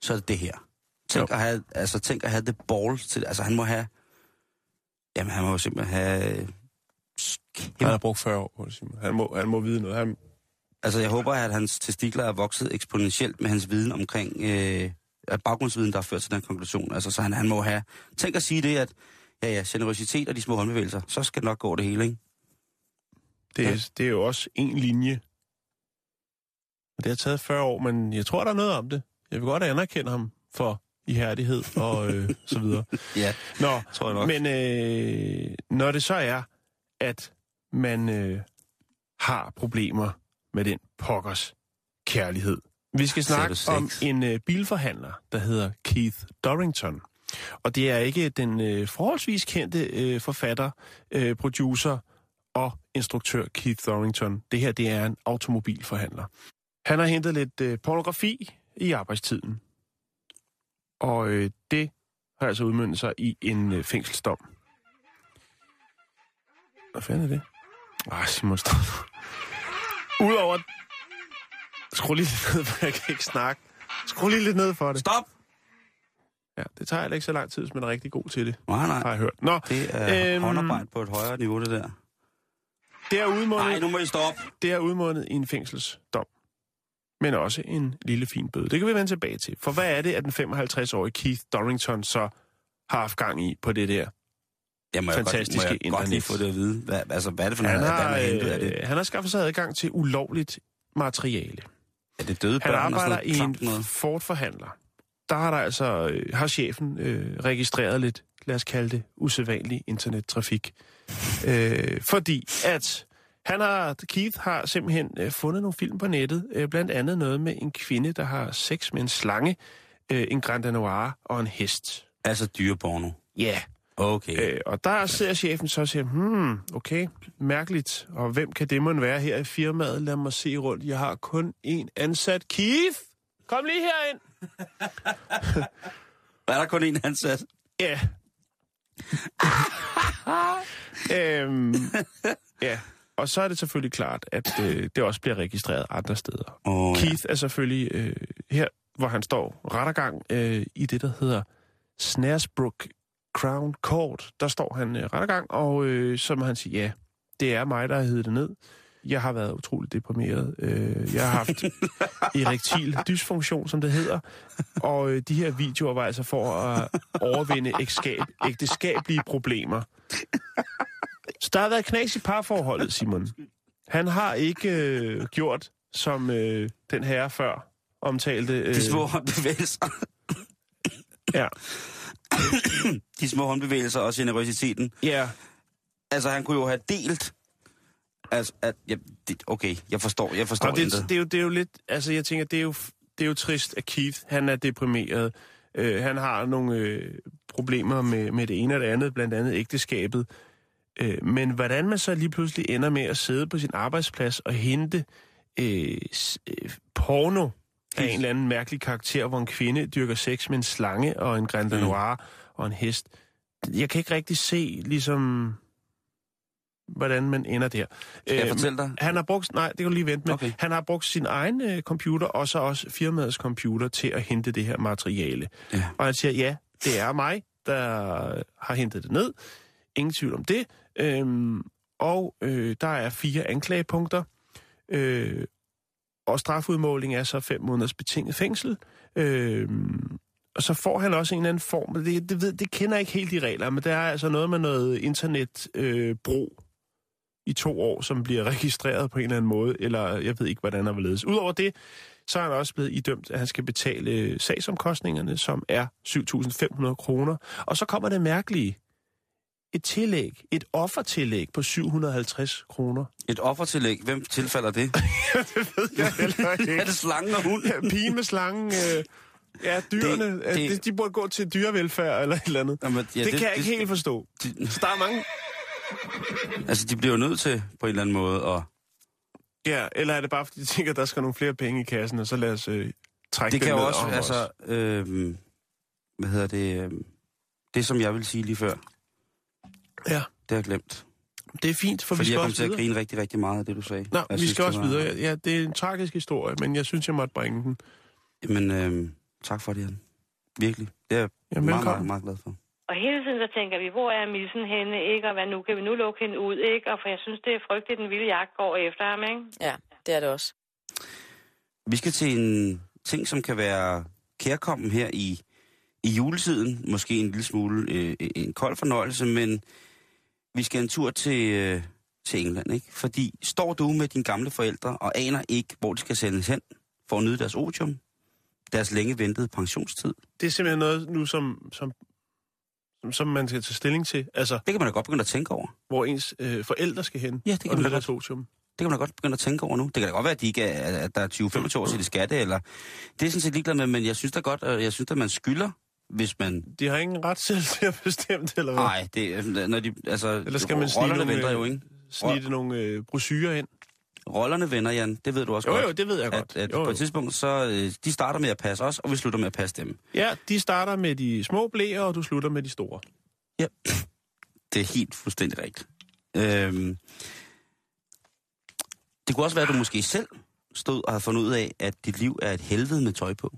så er det det her. Tænk, Jo. at have, altså, tænk at have det ball til Altså, han må have... Jamen, han må jo simpelthen have... øh, Han har brugt 40 år på det, Simon. Han må, han må vide noget. Han, Altså, jeg håber, at hans testikler er vokset eksponentielt med hans viden omkring... Øh, baggrundsviden, der har ført til den konklusion. Altså, så han, han må have... Tænk at sige det, at ja, ja, generøsitet og de små håndbevægelser, så skal det nok gå det hele, ikke? Det, er, Ja. det er jo også en linje. Og det har taget 40 år, men jeg tror, der er noget om det. Jeg vil godt anerkende ham for ihærdighed og øh, (laughs) så videre. Ja, Nå, tror jeg nok. men øh, når det så er, at man øh, har problemer med den pokkers kærlighed. Vi skal snakke om en øh, bilforhandler, der hedder Keith Dorrington. Og det er ikke den øh, forholdsvis kendte øh, forfatter, øh, producer og instruktør Keith Dorrington. Det her, det er en automobilforhandler. Han har hentet lidt øh, pornografi i arbejdstiden. Og øh, det har altså udmyndet sig i en øh, fængselsdom. Hvad fanden er det? Ah, Simon, stop. Udover... Skru lige lidt ned, for jeg kan ikke snakke. Skru lige lidt ned for det. Stop! Ja, det tager heller ikke så lang tid, hvis man er rigtig god til det, Nej, har nej. jeg hørt. Nå, Det er øhm... håndarbejde på et højere niveau, det der. Det er udmundet, Nej, nu må I stoppe. det er udmundet i en fængselsdom. Men også en lille fin bøde. Det kan vi vende tilbage til. For hvad er det, at den 55-årige Keith Dorrington så har haft gang i på det der? Jeg må jeg godt, må Fantastiske jeg godt lige internet. få det at vide. Hvad, altså, hvad er det for Han noget, har, hvad man hentet? Er det, han har skaffet sig adgang til ulovligt materiale. er det døde Han børn sådan arbejder i en? Ford-forhandler. Der har der altså, øh, har chefen øh, registreret lidt, lad os kalde det, usædvanlig internettrafik. Øh, fordi at han har, Keith har simpelthen øh, fundet nogle film på nettet, øh, blandt andet noget med en kvinde, der har sex med en slange, øh, en Grand Noir og en hest. Altså dyreporno. Ja. Yeah. Okay. Øh, og der ser chefen så og siger, hmm, okay, mærkeligt. Og hvem kan det måtte være her i firmaet? Lad mig se rundt. Jeg har kun én ansat. Keith, kom lige herind. (laughs) Er der kun en ansat? Ja. (laughs) øhm, ja. Og så er det selvfølgelig klart, at øh, det også bliver registreret andre steder. Oh, Keith er selvfølgelig øh, her, hvor han står rettergang øh, i det, der hedder Snaresbrook Crown Court. Der står han øh, rettergang, og øh, så må han sige, ja, det er mig, der har heddet det ned. Jeg har været utroligt deprimeret. Øh, jeg har haft (laughs) erektil dysfunktion, som det hedder. Og øh, de her videoer var altså for at overvinde ægteskab, ægteskabelige problemer. Så der har været knas i parforholdet, Simon. Han har ikke øh, gjort, som øh, den herre før omtalte. Øh, De små håndbevægelser. Ja, De små håndbevægelser og generøsiteten. ja. Altså, han kunne jo have delt... Altså, at, ja, det, okay, jeg forstår, jeg forstår Og det, intet. det, er jo, det er jo lidt... Altså, jeg tænker, det er jo, det er jo trist, at Keith, han er deprimeret. Øh, han har nogle øh, problemer med, med det ene og det andet, blandt andet ægteskabet. Øh, men hvordan man så lige pludselig ender med at sidde på sin arbejdsplads og hente øh, øh, porno af en eller anden mærkelig karakter, hvor en kvinde dyrker sex med en slange og en Grand Mm. Noir og en hest. Jeg kan ikke rigtig se, ligesom, hvordan man ender der. Skal jeg Øh, fortælle dig? han har brugt, nej, det kan du lige vente med. Okay. Han har brugt sin egen øh, computer, og så også firmaets computer, til at hente det her materiale. Ja. Og han siger, ja, det er mig, der har hentet det ned. Ingen tvivl om det. Øhm, og øh, der er fire anklagepunkter. Øh, og strafudmåling er så fem måneders betinget fængsel. Øh, og så får han også en eller anden form, det, det, ved, det kender jeg ikke helt de regler, men der er altså noget med noget internetbrug øh, brug i to år, som bliver registreret på en eller anden måde, eller jeg ved ikke, hvordan der vil ledes. Udover det, så er han også blevet idømt, at han skal betale øh, sagsomkostningerne, som er 7.500 kroner. Og så kommer det mærkelige. Et tillæg, et offertillæg på 750 kroner. Et offertillæg, hvem tilfalder det? (laughs) det ved jeg (laughs) heller ikke. er det slangen og hund? Ja, pigen med slangen, øh, ja, dyrene, Det- det, de burde gå til dyrevelfærd eller et eller andet. Jamen, ja, det, det kan jeg ikke helt forstå. De, Så der er mange... altså, de bliver jo nødt til på en eller anden måde at... Ja, eller er det bare, fordi de tænker, at der skal nogle flere penge i kassen, og så lad os øh, trække Det kan jo også, altså... Øh, hvad hedder det? Øh, det, som jeg vil sige lige før, Ja, det har jeg glemt. det er fint, for Fordi vi skal jeg kom også til at grine rigtig, rigtig meget af det, du sagde. Nå, Jeg vi synes, skal også var- videre. Ja, det er en tragisk historie, men jeg synes, jeg måtte bringe den. Jamen, øh, tak for det, Jan. Virkelig. Det er jeg Ja, meget, meget, meget glad for. Og hele tiden så tænker vi, hvor er missen henne, ikke? Og hvad nu? Kan vi nu lukke hende ud, ikke? Og for jeg synes, det er frygteligt, den vilde jagt går efter ham, ikke? Ja, det er det også. Vi skal til en ting, som kan være kærkommen her i, i juletiden. Måske en lille smule øh, en kold fornøjelse, men vi skal en tur til, øh, til England, ikke? Fordi står du med dine gamle forældre og aner ikke, hvor de skal sendes hen for at nyde deres otium, deres længe ventede pensionstid, Det er simpelthen noget nu, som, som, som, man skal tage stilling til. Altså, det kan man da godt begynde at tænke over. hvor ens øh, forældre skal hen. Ja, det kan man da godt. Det kan man da godt begynde at tænke over nu. Det kan da godt være, at, de ikke er, at der er 20-25 år til skatte, eller... Det er sådan set ligeglad med, men jeg synes da godt, jeg synes at man skylder, hvis man... De har ingen ret selv til at bestemme det, eller hvad? Nej, det er, når de... Altså, Eller skal man snige nogle, jo, øh, ikke? Snitte nogle øh, brosyrer ind? Rollerne vender, Jan, det ved du også Jo, godt. jo, det ved jeg godt. At, at jo, på jo. et tidspunkt, så øh, de starter med at passe os, og vi slutter med at passe dem. Ja, de starter med de små blæer, og du slutter med de store. Ja, det er helt fuldstændig rigtigt. Øhm, det kunne også være, at du måske selv stod og havde fundet ud af, at dit liv er et helvede med tøj på. (laughs)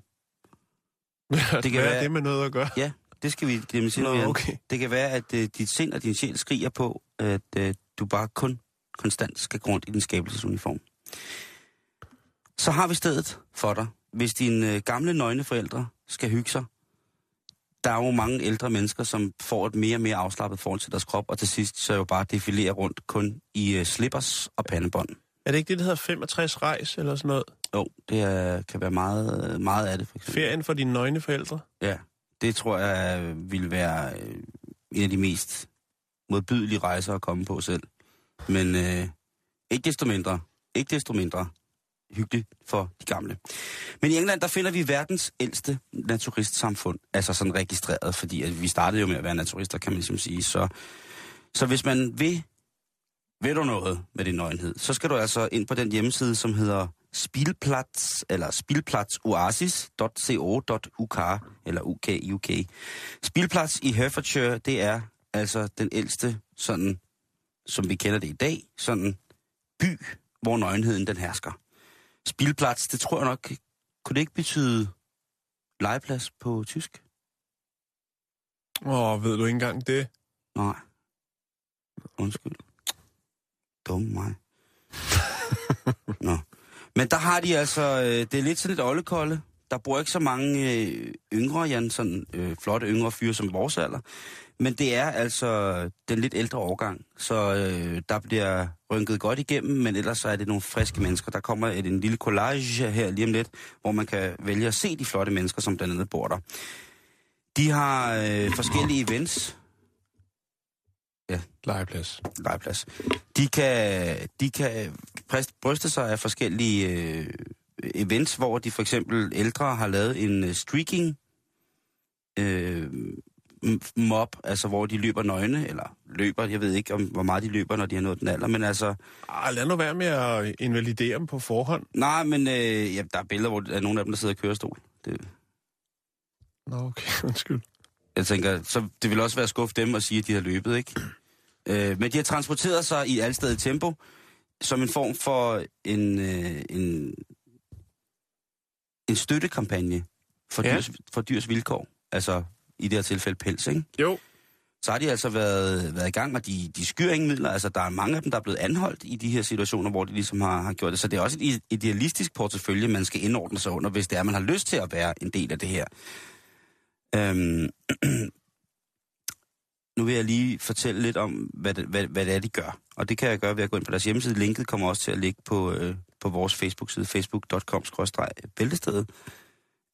det kan Hvad være- er det med noget at gøre? Ja, det skal vi glemme til Nå, okay. Det kan være, at øh, dit sind og din sjæl skriger på, at øh, du bare kun konstant skal gå rundt i din skabelsesuniform. Så har vi stedet for dig, hvis dine øh, gamle nøgne forældre skal hygge sig. Der er jo mange ældre mennesker, som får et mere og mere afslappet forhold til deres krop, og til sidst så er jo bare defilere rundt kun i øh, slippers og pandebånd. Er det ikke det, der hedder 65 rejs eller sådan noget? Jo, det er, kan være meget, øh, meget af det, for eksempel. Ferien for dine nøgne forældre? Ja, det tror jeg vil være en af de mest modbydelige rejser at komme på selv. Men øh, ikke desto mindre, ikke desto mindre hyggeligt for de gamle. Men i England, der finder vi verdens ældste naturistsamfund, altså sådan registreret, fordi at vi startede jo med at være naturister, kan man ligesom sige. Så, så hvis man vil, ved du noget med din nøgenhed, så skal du altså ind på den hjemmeside, som hedder Spilplats, eller spilplatsoasis.co.uk, eller UK, UK. Spilplats i Herefordshire, det er altså den ældste, sådan, som vi kender det i dag, sådan by, hvor nøgenheden den hersker. Spilplads, det tror jeg nok, kunne det ikke betyde legeplads på tysk? Åh, ved du ikke engang det? Nej. Undskyld. Dum mig. (laughs) Nå. Men der har de altså, øh, det er lidt sådan et oldekolde. Der bor ikke så mange øh, yngre, Jan, sådan øh, flotte yngre fyre som vores alder. Men det er altså den lidt ældre årgang, så øh, der bliver rynket godt igennem, men ellers så er det nogle friske mennesker. Der kommer et, en lille collage her lige om lidt, hvor man kan vælge at se de flotte mennesker, som blandt andet bor der. De har øh, forskellige events. Legeplads. Legeplads. De kan, de kan bryste sig af forskellige øh, events, hvor de for eksempel ældre har lavet en øh, streaking øh, mob, altså hvor de løber nøgne, eller løber, jeg ved ikke, om, hvor meget de løber, når de har nået den alder, men altså, Ah, lad nu være med at invalidere dem på forhånd. nej, men øh, ja, der er billeder, hvor der er nogle af dem, der sidder i kørestol. Det, Nå, okay, (laughs) undskyld. jeg tænker, så det vil også være skuff dem at sige, at de har løbet, ikke? (clears throat) Øh, men de har transporteret sig i alstedet tempo, som en form for en, øh, en, en støttekampagne for, Ja. dyrs, for dyrs vilkår. Altså i det her tilfælde pels, ikke? Jo, Så har de altså været, været i gang, og de, de skyr ingen midler. Altså, der er mange af dem, der er blevet anholdt i de her situationer, hvor de ligesom har, har gjort det. Så det er også et idealistisk portefølje, man skal indordne sig under, hvis det er, man har lyst til at være en del af det her. Øhm, (clears throat) nu vil jeg lige fortælle lidt om, hvad det, hvad, hvad det er, de gør. Og det kan jeg gøre ved at gå ind på deres hjemmeside. Linket kommer også til at ligge på, øh, på vores Facebook-side, facebook.com-bæltestedet.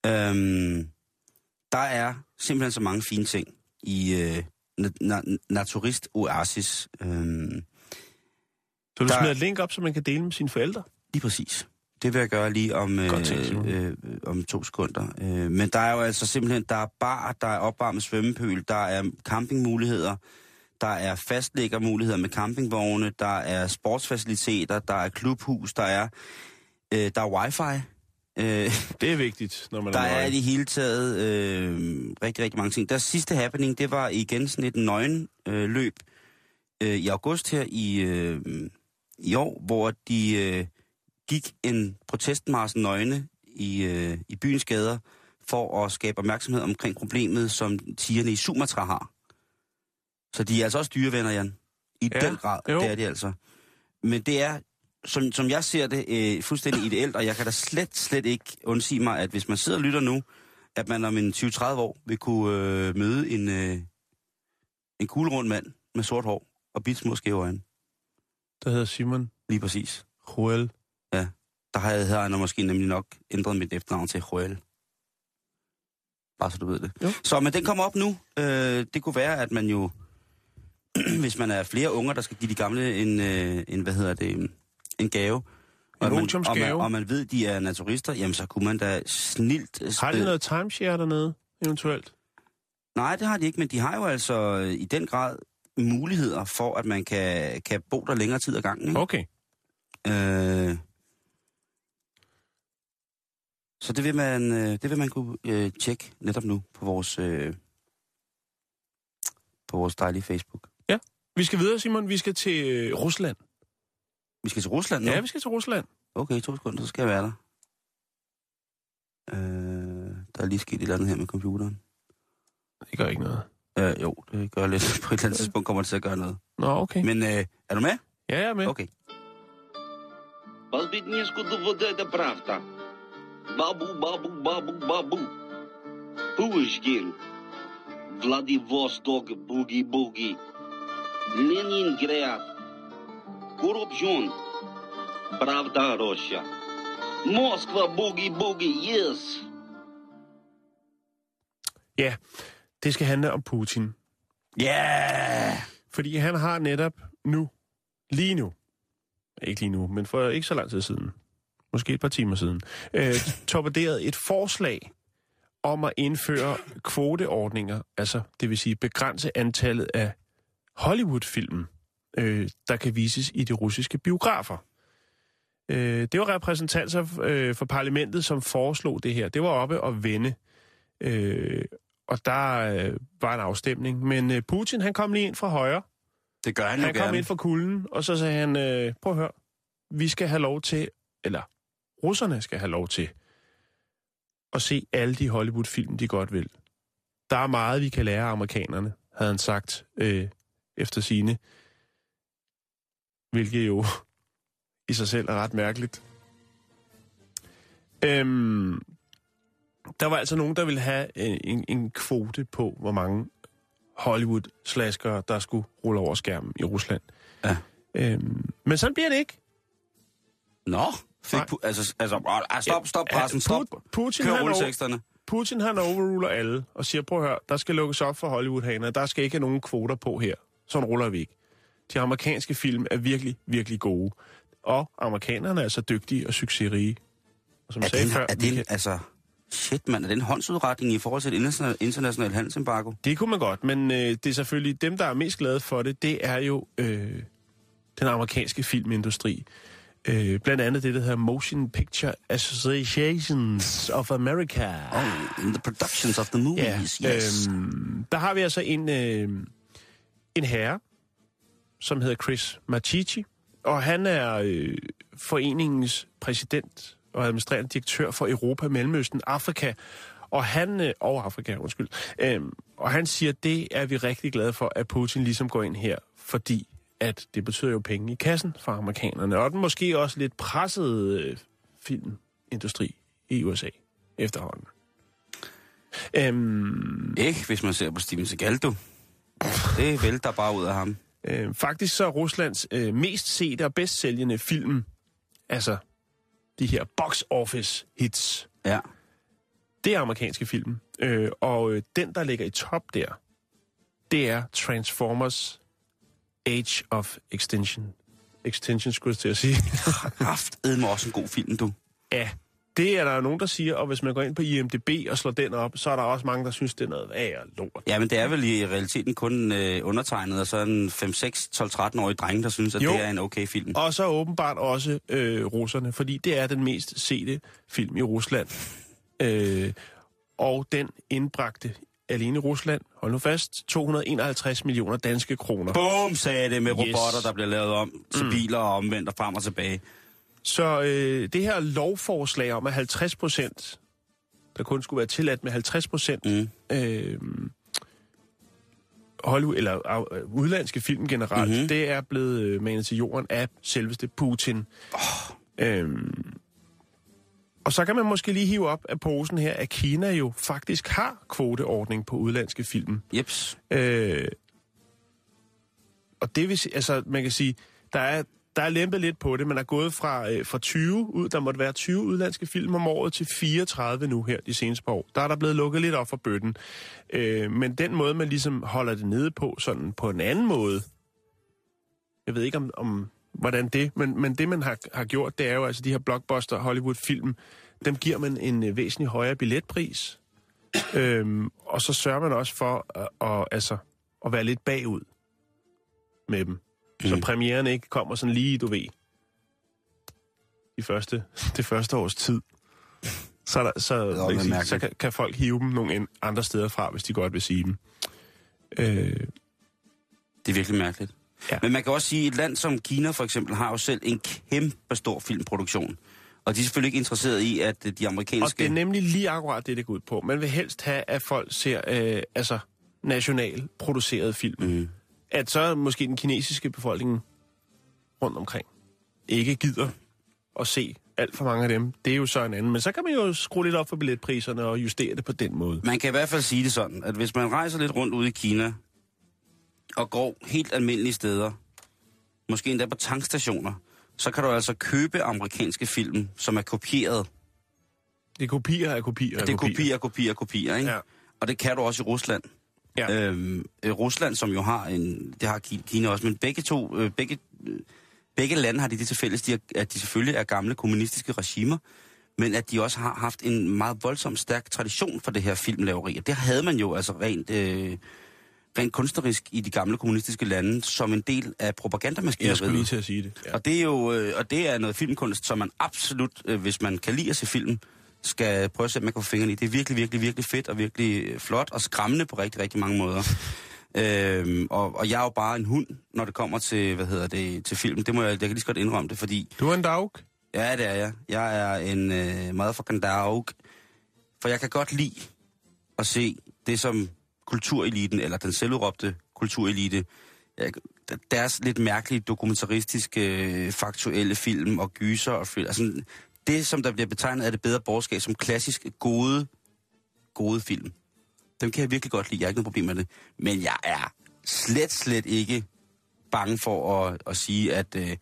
Øhm, der er simpelthen så mange fine ting i øh, na- na- Naturist Oasis. Øhm, så du Der- smider et link op, så man kan dele med sine forældre? Lige præcis. Det vil jeg gøre lige om, øh, Godt tænkt, Simon. øh, øh, om to sekunder. Øh, men der er jo altså simpelthen, der er bar, der er opvarmet svømmepøl, der er campingmuligheder, der er fastlæggermuligheder med campingvogne, der er sportsfaciliteter, der er klubhus, der er, øh, der er wifi. Øh, Det er vigtigt, når man der er er i det hele taget øh, rigtig, rigtig mange ting. Der sidste happening, det var igen sådan et nøgen øh, løb øh, i august her i, øh, i år, hvor de øh, gik en protestmarsen nøgne i, øh, i byens gader for at skabe opmærksomhed omkring problemet, som tigerne i Sumatra har. Så de er altså også dyrevenner, Jan. I ja, den grad, jo. det er de altså. Men det er, som, som jeg ser det, øh, fuldstændig ideelt, og jeg kan da slet, slet ikke undsige mig, at hvis man sidder og lytter nu, at man om en 20-30 år vil kunne øh, møde en, øh, en kuglerund mand med sort hår og bit små skæve øjne. Der hedder Simon Lige præcis. Joel. Der har jeg, havde måske nemlig nok ændret mit efternavn til Joel. Bare så du ved det. Jo. Så men den kommer op nu. Øh, det kunne være, at man jo, (clears throat) hvis man er flere unger, der skal give de gamle en, øh, en hvad hedder det, en gave. Og man, og, man, og man ved, de er naturister, jamen så kunne man da snilt... Har de øh, noget timeshare dernede, eventuelt? Nej, det har de ikke, men de har jo altså øh, i den grad muligheder for, at man kan, kan bo der længere tid ad gangen. Ikke? Okay. Øh, så det vil man, øh, det vil man kunne øh, tjekke netop nu på vores, øh, på vores dejlige Facebook. Vi skal videre, Simon. Vi skal til øh, Rusland. Vi skal til Rusland nu? Ja, vi skal til Rusland. Okay, to sekunder, så skal jeg være der. Øh, der er lige sket et eller andet her med computeren. Det gør ikke noget. Øh, jo, det gør lidt. (laughs) På et eller andet tidspunkt kommer det til at gøre noget. Nå, okay. Men øh, er du med? Ja, jeg er med. Okay. Полбеднешку доводе это правда. Babu, babu, babu, babu. Pushkin. Vladivostok, boogie, boogie. Leningrad. Korobjon. Pravda, Russia. Moskva, boogie, boogie, yes. Ja, det skal handle om Putin. Ja! Yeah! Fordi han har netop nu, lige nu, ikke lige nu, men for ikke så lang tid siden, måske et par timer siden, øh, torpederet et forslag om at indføre kvoteordninger, altså det vil sige begrænse antallet af Hollywood-film, øh, der kan vises i de russiske biografer. Øh, det var repræsentanter øh, for parlamentet, som foreslog det her. Det var oppe og vende. Øh, og der øh, var en afstemning. Men øh, Putin, han kom lige ind fra højre. Det gør han jo Han kom gerne. ind fra kulden, og så sagde han, øh, prøv at høre, vi skal have lov til, eller russerne skal have lov til, at se alle de Hollywood-film, de godt vil. Der er meget, vi kan lære af amerikanerne, havde han sagt øh, efter sine. Hvilket jo (laughs) i sig selv er ret mærkeligt. Øhm, der var altså nogen, der ville have øh, en, en kvote på, hvor mange Hollywood-slaskere, der skulle rulle over skærmen i Rusland. Ja. Øhm, men sådan bliver det ikke. Nå, fik pu- altså, altså, ah, stop, stop pressen, stop. Pu- Putin, Kør rulleteksterne. Putin han overruler alle og siger, prøv at høre, der skal lukkes op for Hollywood-haner. Der skal ikke have nogen kvoter på her. Sådan ruller vi ikke. De amerikanske film er virkelig, virkelig gode. Og amerikanerne er så dygtige og succesrige. Og som Er sagde det, før, er vi det en, kan- altså... Shit, mand, er det en håndsudretning i forhold til et international, international handelsembargo? Det kunne man godt, men øh, det er selvfølgelig dem, der er mest glade for det, det er jo øh, den amerikanske filmindustri. Øh, blandt andet det, der hedder Motion Picture Associations of America. Oh, in the productions of the movies, yes. øhm, der har vi altså en, øh, en herre, som hedder Chris Machici, og han er øh, foreningens præsident og administrerende direktør for Europa, Mellemøsten, Afrika, og han, øh, og Afrika, undskyld, øhm, og han siger, det er vi rigtig glade for, at Putin ligesom går ind her, fordi at det betyder jo penge i kassen for amerikanerne, og den måske også lidt pressede øh, filmindustri i USA efterhånden. Øhm, Ikke, hvis man ser på Steven Seagal, du. Det vælter bare ud af ham. øh, faktisk så er Ruslands øh, mest sete og bedst sælgende film, altså de her box office hits, Ja. det er amerikanske film. Øh, og øh, den, der ligger i top der, det er Transformers Age of Extinction. Extinction, skulle jeg til at sige. (laughs) Haft edme også en god film, du. ja, det er der jo nogen, der siger, og hvis man går ind på IMDb og slår den op, så er der også mange, der synes, det er noget af og lort. Ja, men det er vel i realiteten kun øh, undertegnet og så en 5, 6, 12, 13-årig dreng, der synes, at Jo. det er en okay film. Og så åbenbart også øh, russerne, fordi det er den mest sete film i Rusland. Øh, og den indbragte alene Rusland, hold nu fast, 251 millioner danske kroner. Boom, sagde det med Yes. robotter, der bliver lavet om til biler og omvendt og frem og tilbage. Så øh, det her lovforslag om, at 50 procent, der kun skulle være tilladt med 50 procent, Mm. øh, Hollywood, eller øh, udlandske film generelt, Mhm. mm-hmm. det er blevet øh, manet til jorden af selveste Putin. Oh. Øhm, og så kan man måske lige hive op af posen her, at Kina jo faktisk har kvoteordning på udlandske film. Jeps. Øh, og det vil sige, altså man kan sige, der er, der er lempet lidt på det, man er gået fra, øh, fra 20 ud, der måtte være 20 udlandske film om året til 34 nu her de seneste par år. Der er der blevet lukket lidt op for bøtten. Øh, men den måde, man ligesom holder det nede på, sådan på en anden måde, jeg ved ikke om, om hvordan det, men, men det man har, har gjort, det er jo altså de her blockbuster Hollywood-film, dem giver man en øh, væsentlig højere billetpris. Øhm, og så sørger man også for at, at, altså, at være lidt bagud med dem. Mm. Så premieren ikke kommer sådan lige, du ved, de første, (laughs) det første års tid. Så, er der, så, kan sige, så kan, kan folk hive dem nogle andre steder fra, hvis de godt vil sige dem. Øh, Det er virkelig mærkeligt. Ja. Men man kan også sige, at et land som Kina for eksempel har jo selv en kæmpe stor filmproduktion. Og de er selvfølgelig ikke interesseret i, at de og amerikanske... det er nemlig lige akkurat det, det går ud på. Man vil helst have, at folk ser øh, altså national produceret film. Mm. At så måske den kinesiske befolkning rundt omkring ikke gider at se alt for mange af dem, det er jo så en anden. Men så kan man jo skrue lidt op for billetpriserne og justere det på den måde. Man kan i hvert fald sige det sådan, at hvis man rejser lidt rundt ude i Kina, og går helt almindelige steder, måske endda på tankstationer, så kan du altså købe amerikanske film, som er kopieret. Det er kopier af kopier af Det er kopier, kopier, kopier, ikke? Ja. Og det kan du også i Rusland. Ja. Øhm, øh, Rusland, som jo har en, det har Ki- Kina også, men begge to, øh, begge, øh, begge lande har de det til fælles, de er, at de selvfølgelig er gamle kommunistiske regimer, men at de også har haft en meget voldsom stærk tradition for det her filmlaveri. Og det havde man jo altså rent, øh, rent kunstnerisk i de gamle kommunistiske lande som en del af Jeg propagandamaskineriet. skulle lige til at sige det. Ja. Og det er jo øh, og det er noget filmkunst, som man absolut, øh, hvis man kan lide at se film, skal prøve at sætte med på fingrene i. Det er virkelig, virkelig, virkelig fedt og virkelig flot og skræmmende på rigtig, rigtig mange måder. (laughs) øhm, og, og jeg er jo bare en hund, når det kommer til, hvad hedder det, til film. Det må jeg, jeg kan lige så godt indrømme det, fordi Du er en dog. Ja, det er jeg. Jeg er en øh, motherfucking dog. For jeg kan godt lide at se det som kultureliten, eller den selvudråbte kulturelite, deres lidt mærkelige dokumentaristiske, øh, faktuelle film og gyser og film. Altså, det, som der bliver betegnet af det bedre borgerskab som klassisk gode, gode film. Dem kan jeg virkelig godt lide. Jeg har ikke noget problem med det. Men jeg er slet, slet ikke bange for at, at sige, at øh,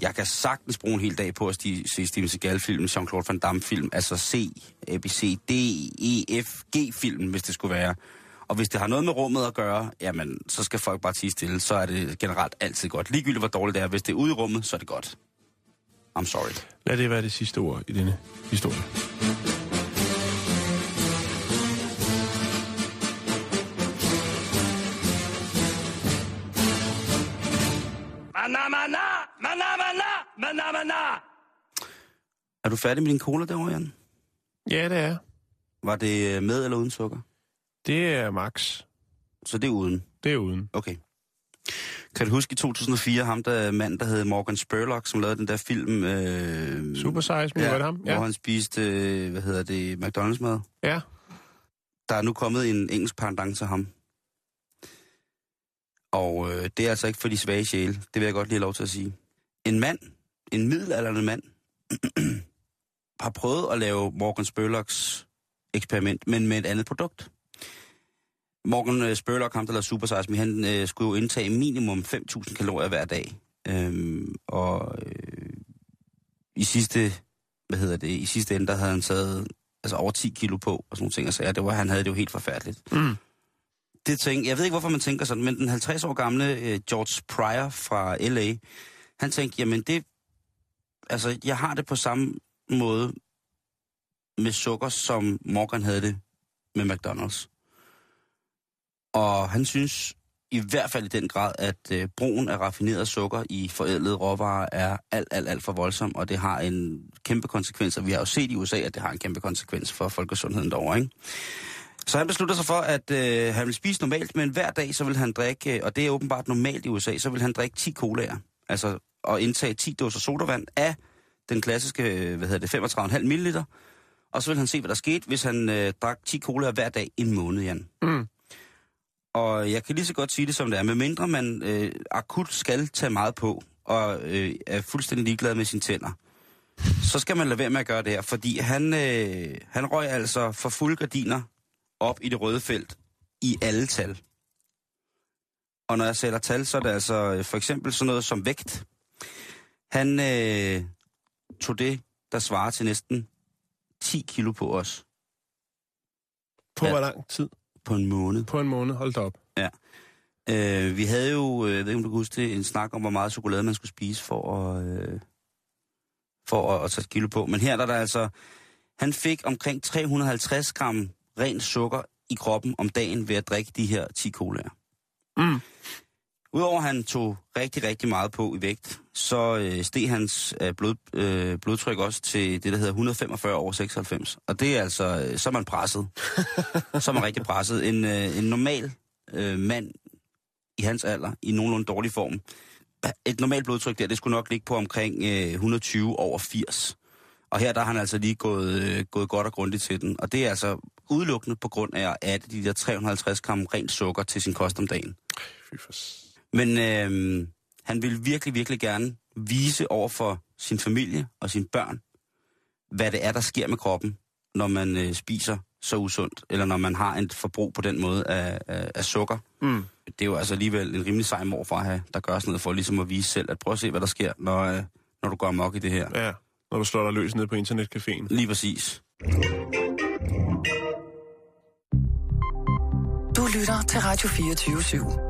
jeg kan sagtens bruge en hel dag på at sti, se Steven Seagal-film, Jean-Claude Van Damme-film, altså C, ABC, D, E, F, G-film, hvis det skulle være. Og hvis det har noget med rummet at gøre, jamen, så skal folk bare tige stille. Så er det generelt altid godt. Ligegyldigt hvor dårligt det er. Hvis det er ude i rummet, så er det godt. I'm sorry. Lad det være det sidste ord i denne historie. Er du færdig med din cola derovre, Jan? Ja, det er. Var det øh, med eller uden sukker? Det er max. Så det er uden. Det er uden. Okay. Kan du huske i 2004, ham der mand, der hed Morgan Spurlock, som lavede den der film... Øh, Super size me, ja, var det ham? hvor Ja. han spiste, øh, hvad hedder det, McDonald's-mad. ja. Der er nu kommet en engelsk pendant til ham. Og øh, det er altså ikke for de svage sjæle. Det vil jeg godt lige have lov til at sige. En mand, en middelalderende mand, (clears throat) har prøvet at lave Morgan Spurlocks eksperiment, men med et andet produkt. Morgan øh, Spurlock, ham der lavede Super Size Me, han øh, skulle jo indtage minimum 5.000 kalorier hver dag. Øhm, og øh, i sidste, hvad hedder det, i sidste ende, der havde han taget altså over 10 kilo på, og sådan nogle ting, og sager. Det var, han havde det jo helt forfærdeligt. Mm. Det tænk, jeg ved ikke, hvorfor man tænker sådan, men den 50 år gamle øh, George Pryor fra L.A., han tænkte, jamen det, altså jeg har det på samme måde med sukker, som Morgan havde det med McDonald's. Og han synes i hvert fald i den grad, at øh, brugen af raffineret sukker i forædlede råvarer er alt, alt, alt for voldsom, og det har en kæmpe konsekvens, og vi har jo set i USA, at det har en kæmpe konsekvens for folkesundheden derovre, ikke? Så han beslutter sig for, at øh, han vil spise normalt, men hver dag så vil han drikke, øh, og det er åbenbart normalt i USA, så vil han drikke 10 colaer. Altså og indtage 10 dåser sodavand af den klassiske, øh, hvad hedder det, 35,5 ml. Og så vil han se, hvad der skete, hvis han øh, drak 10 colaer hver dag i en måned, Jan. Mm. Og jeg kan lige så godt sige det, som det er. Med mindre man øh, akut skal tage meget på, og øh, er fuldstændig ligeglad med sine tænder, så skal man lade være med at gøre det her. Fordi han, øh, han røg altså for fulde gardiner op i det røde felt i alle tal. Og når jeg sætter tal, så er det altså øh, for eksempel sådan noget som vægt. Han øh, tog det, der svarer til næsten 10 kilo på os På Ja. hvor lang tid? På en måned. På en måned. Hold da op. Øh, vi havde jo, øh, jeg ved ikke om du kan huske det, en snak om, hvor meget chokolade man skulle spise for at, øh, for at, at tage kilo på. Men her der er der altså, han fik omkring 350 gram ren sukker i kroppen om dagen ved at drikke de her 10 colaer. Mm. Udover at han tog rigtig, rigtig meget på i vægt, så øh, steg hans øh, blod, øh, blodtryk også til det, der hedder 145 over 96. Og det er altså, øh, så er man presset. (laughs) så er man rigtig presset. En, øh, en normal øh, mand i hans alder, i nogenlunde dårlig form, et normalt blodtryk der, det skulle nok ligge på omkring øh, 120 over 80. Og her der har han altså lige gået, øh, gået godt og grundigt til den. Og det er altså udelukkende på grund af at de der 350 gram rent sukker til sin kost om dagen. Fy for... Men øh, han ville virkelig, virkelig gerne vise over for sin familie og sine børn, hvad det er, der sker med kroppen, når man øh, spiser så usundt, eller når man har et forbrug på den måde af, af, af sukker. Mm. Det er jo altså alligevel en rimelig sej mor for at have, der gør sådan noget for ligesom at vise selv, at prøv at se, hvad der sker, når, øh, når du går amok i det her. Ja, når du slår dig løs ned på internetcaféen. Lige præcis. Du lytter til Radio 24 /7.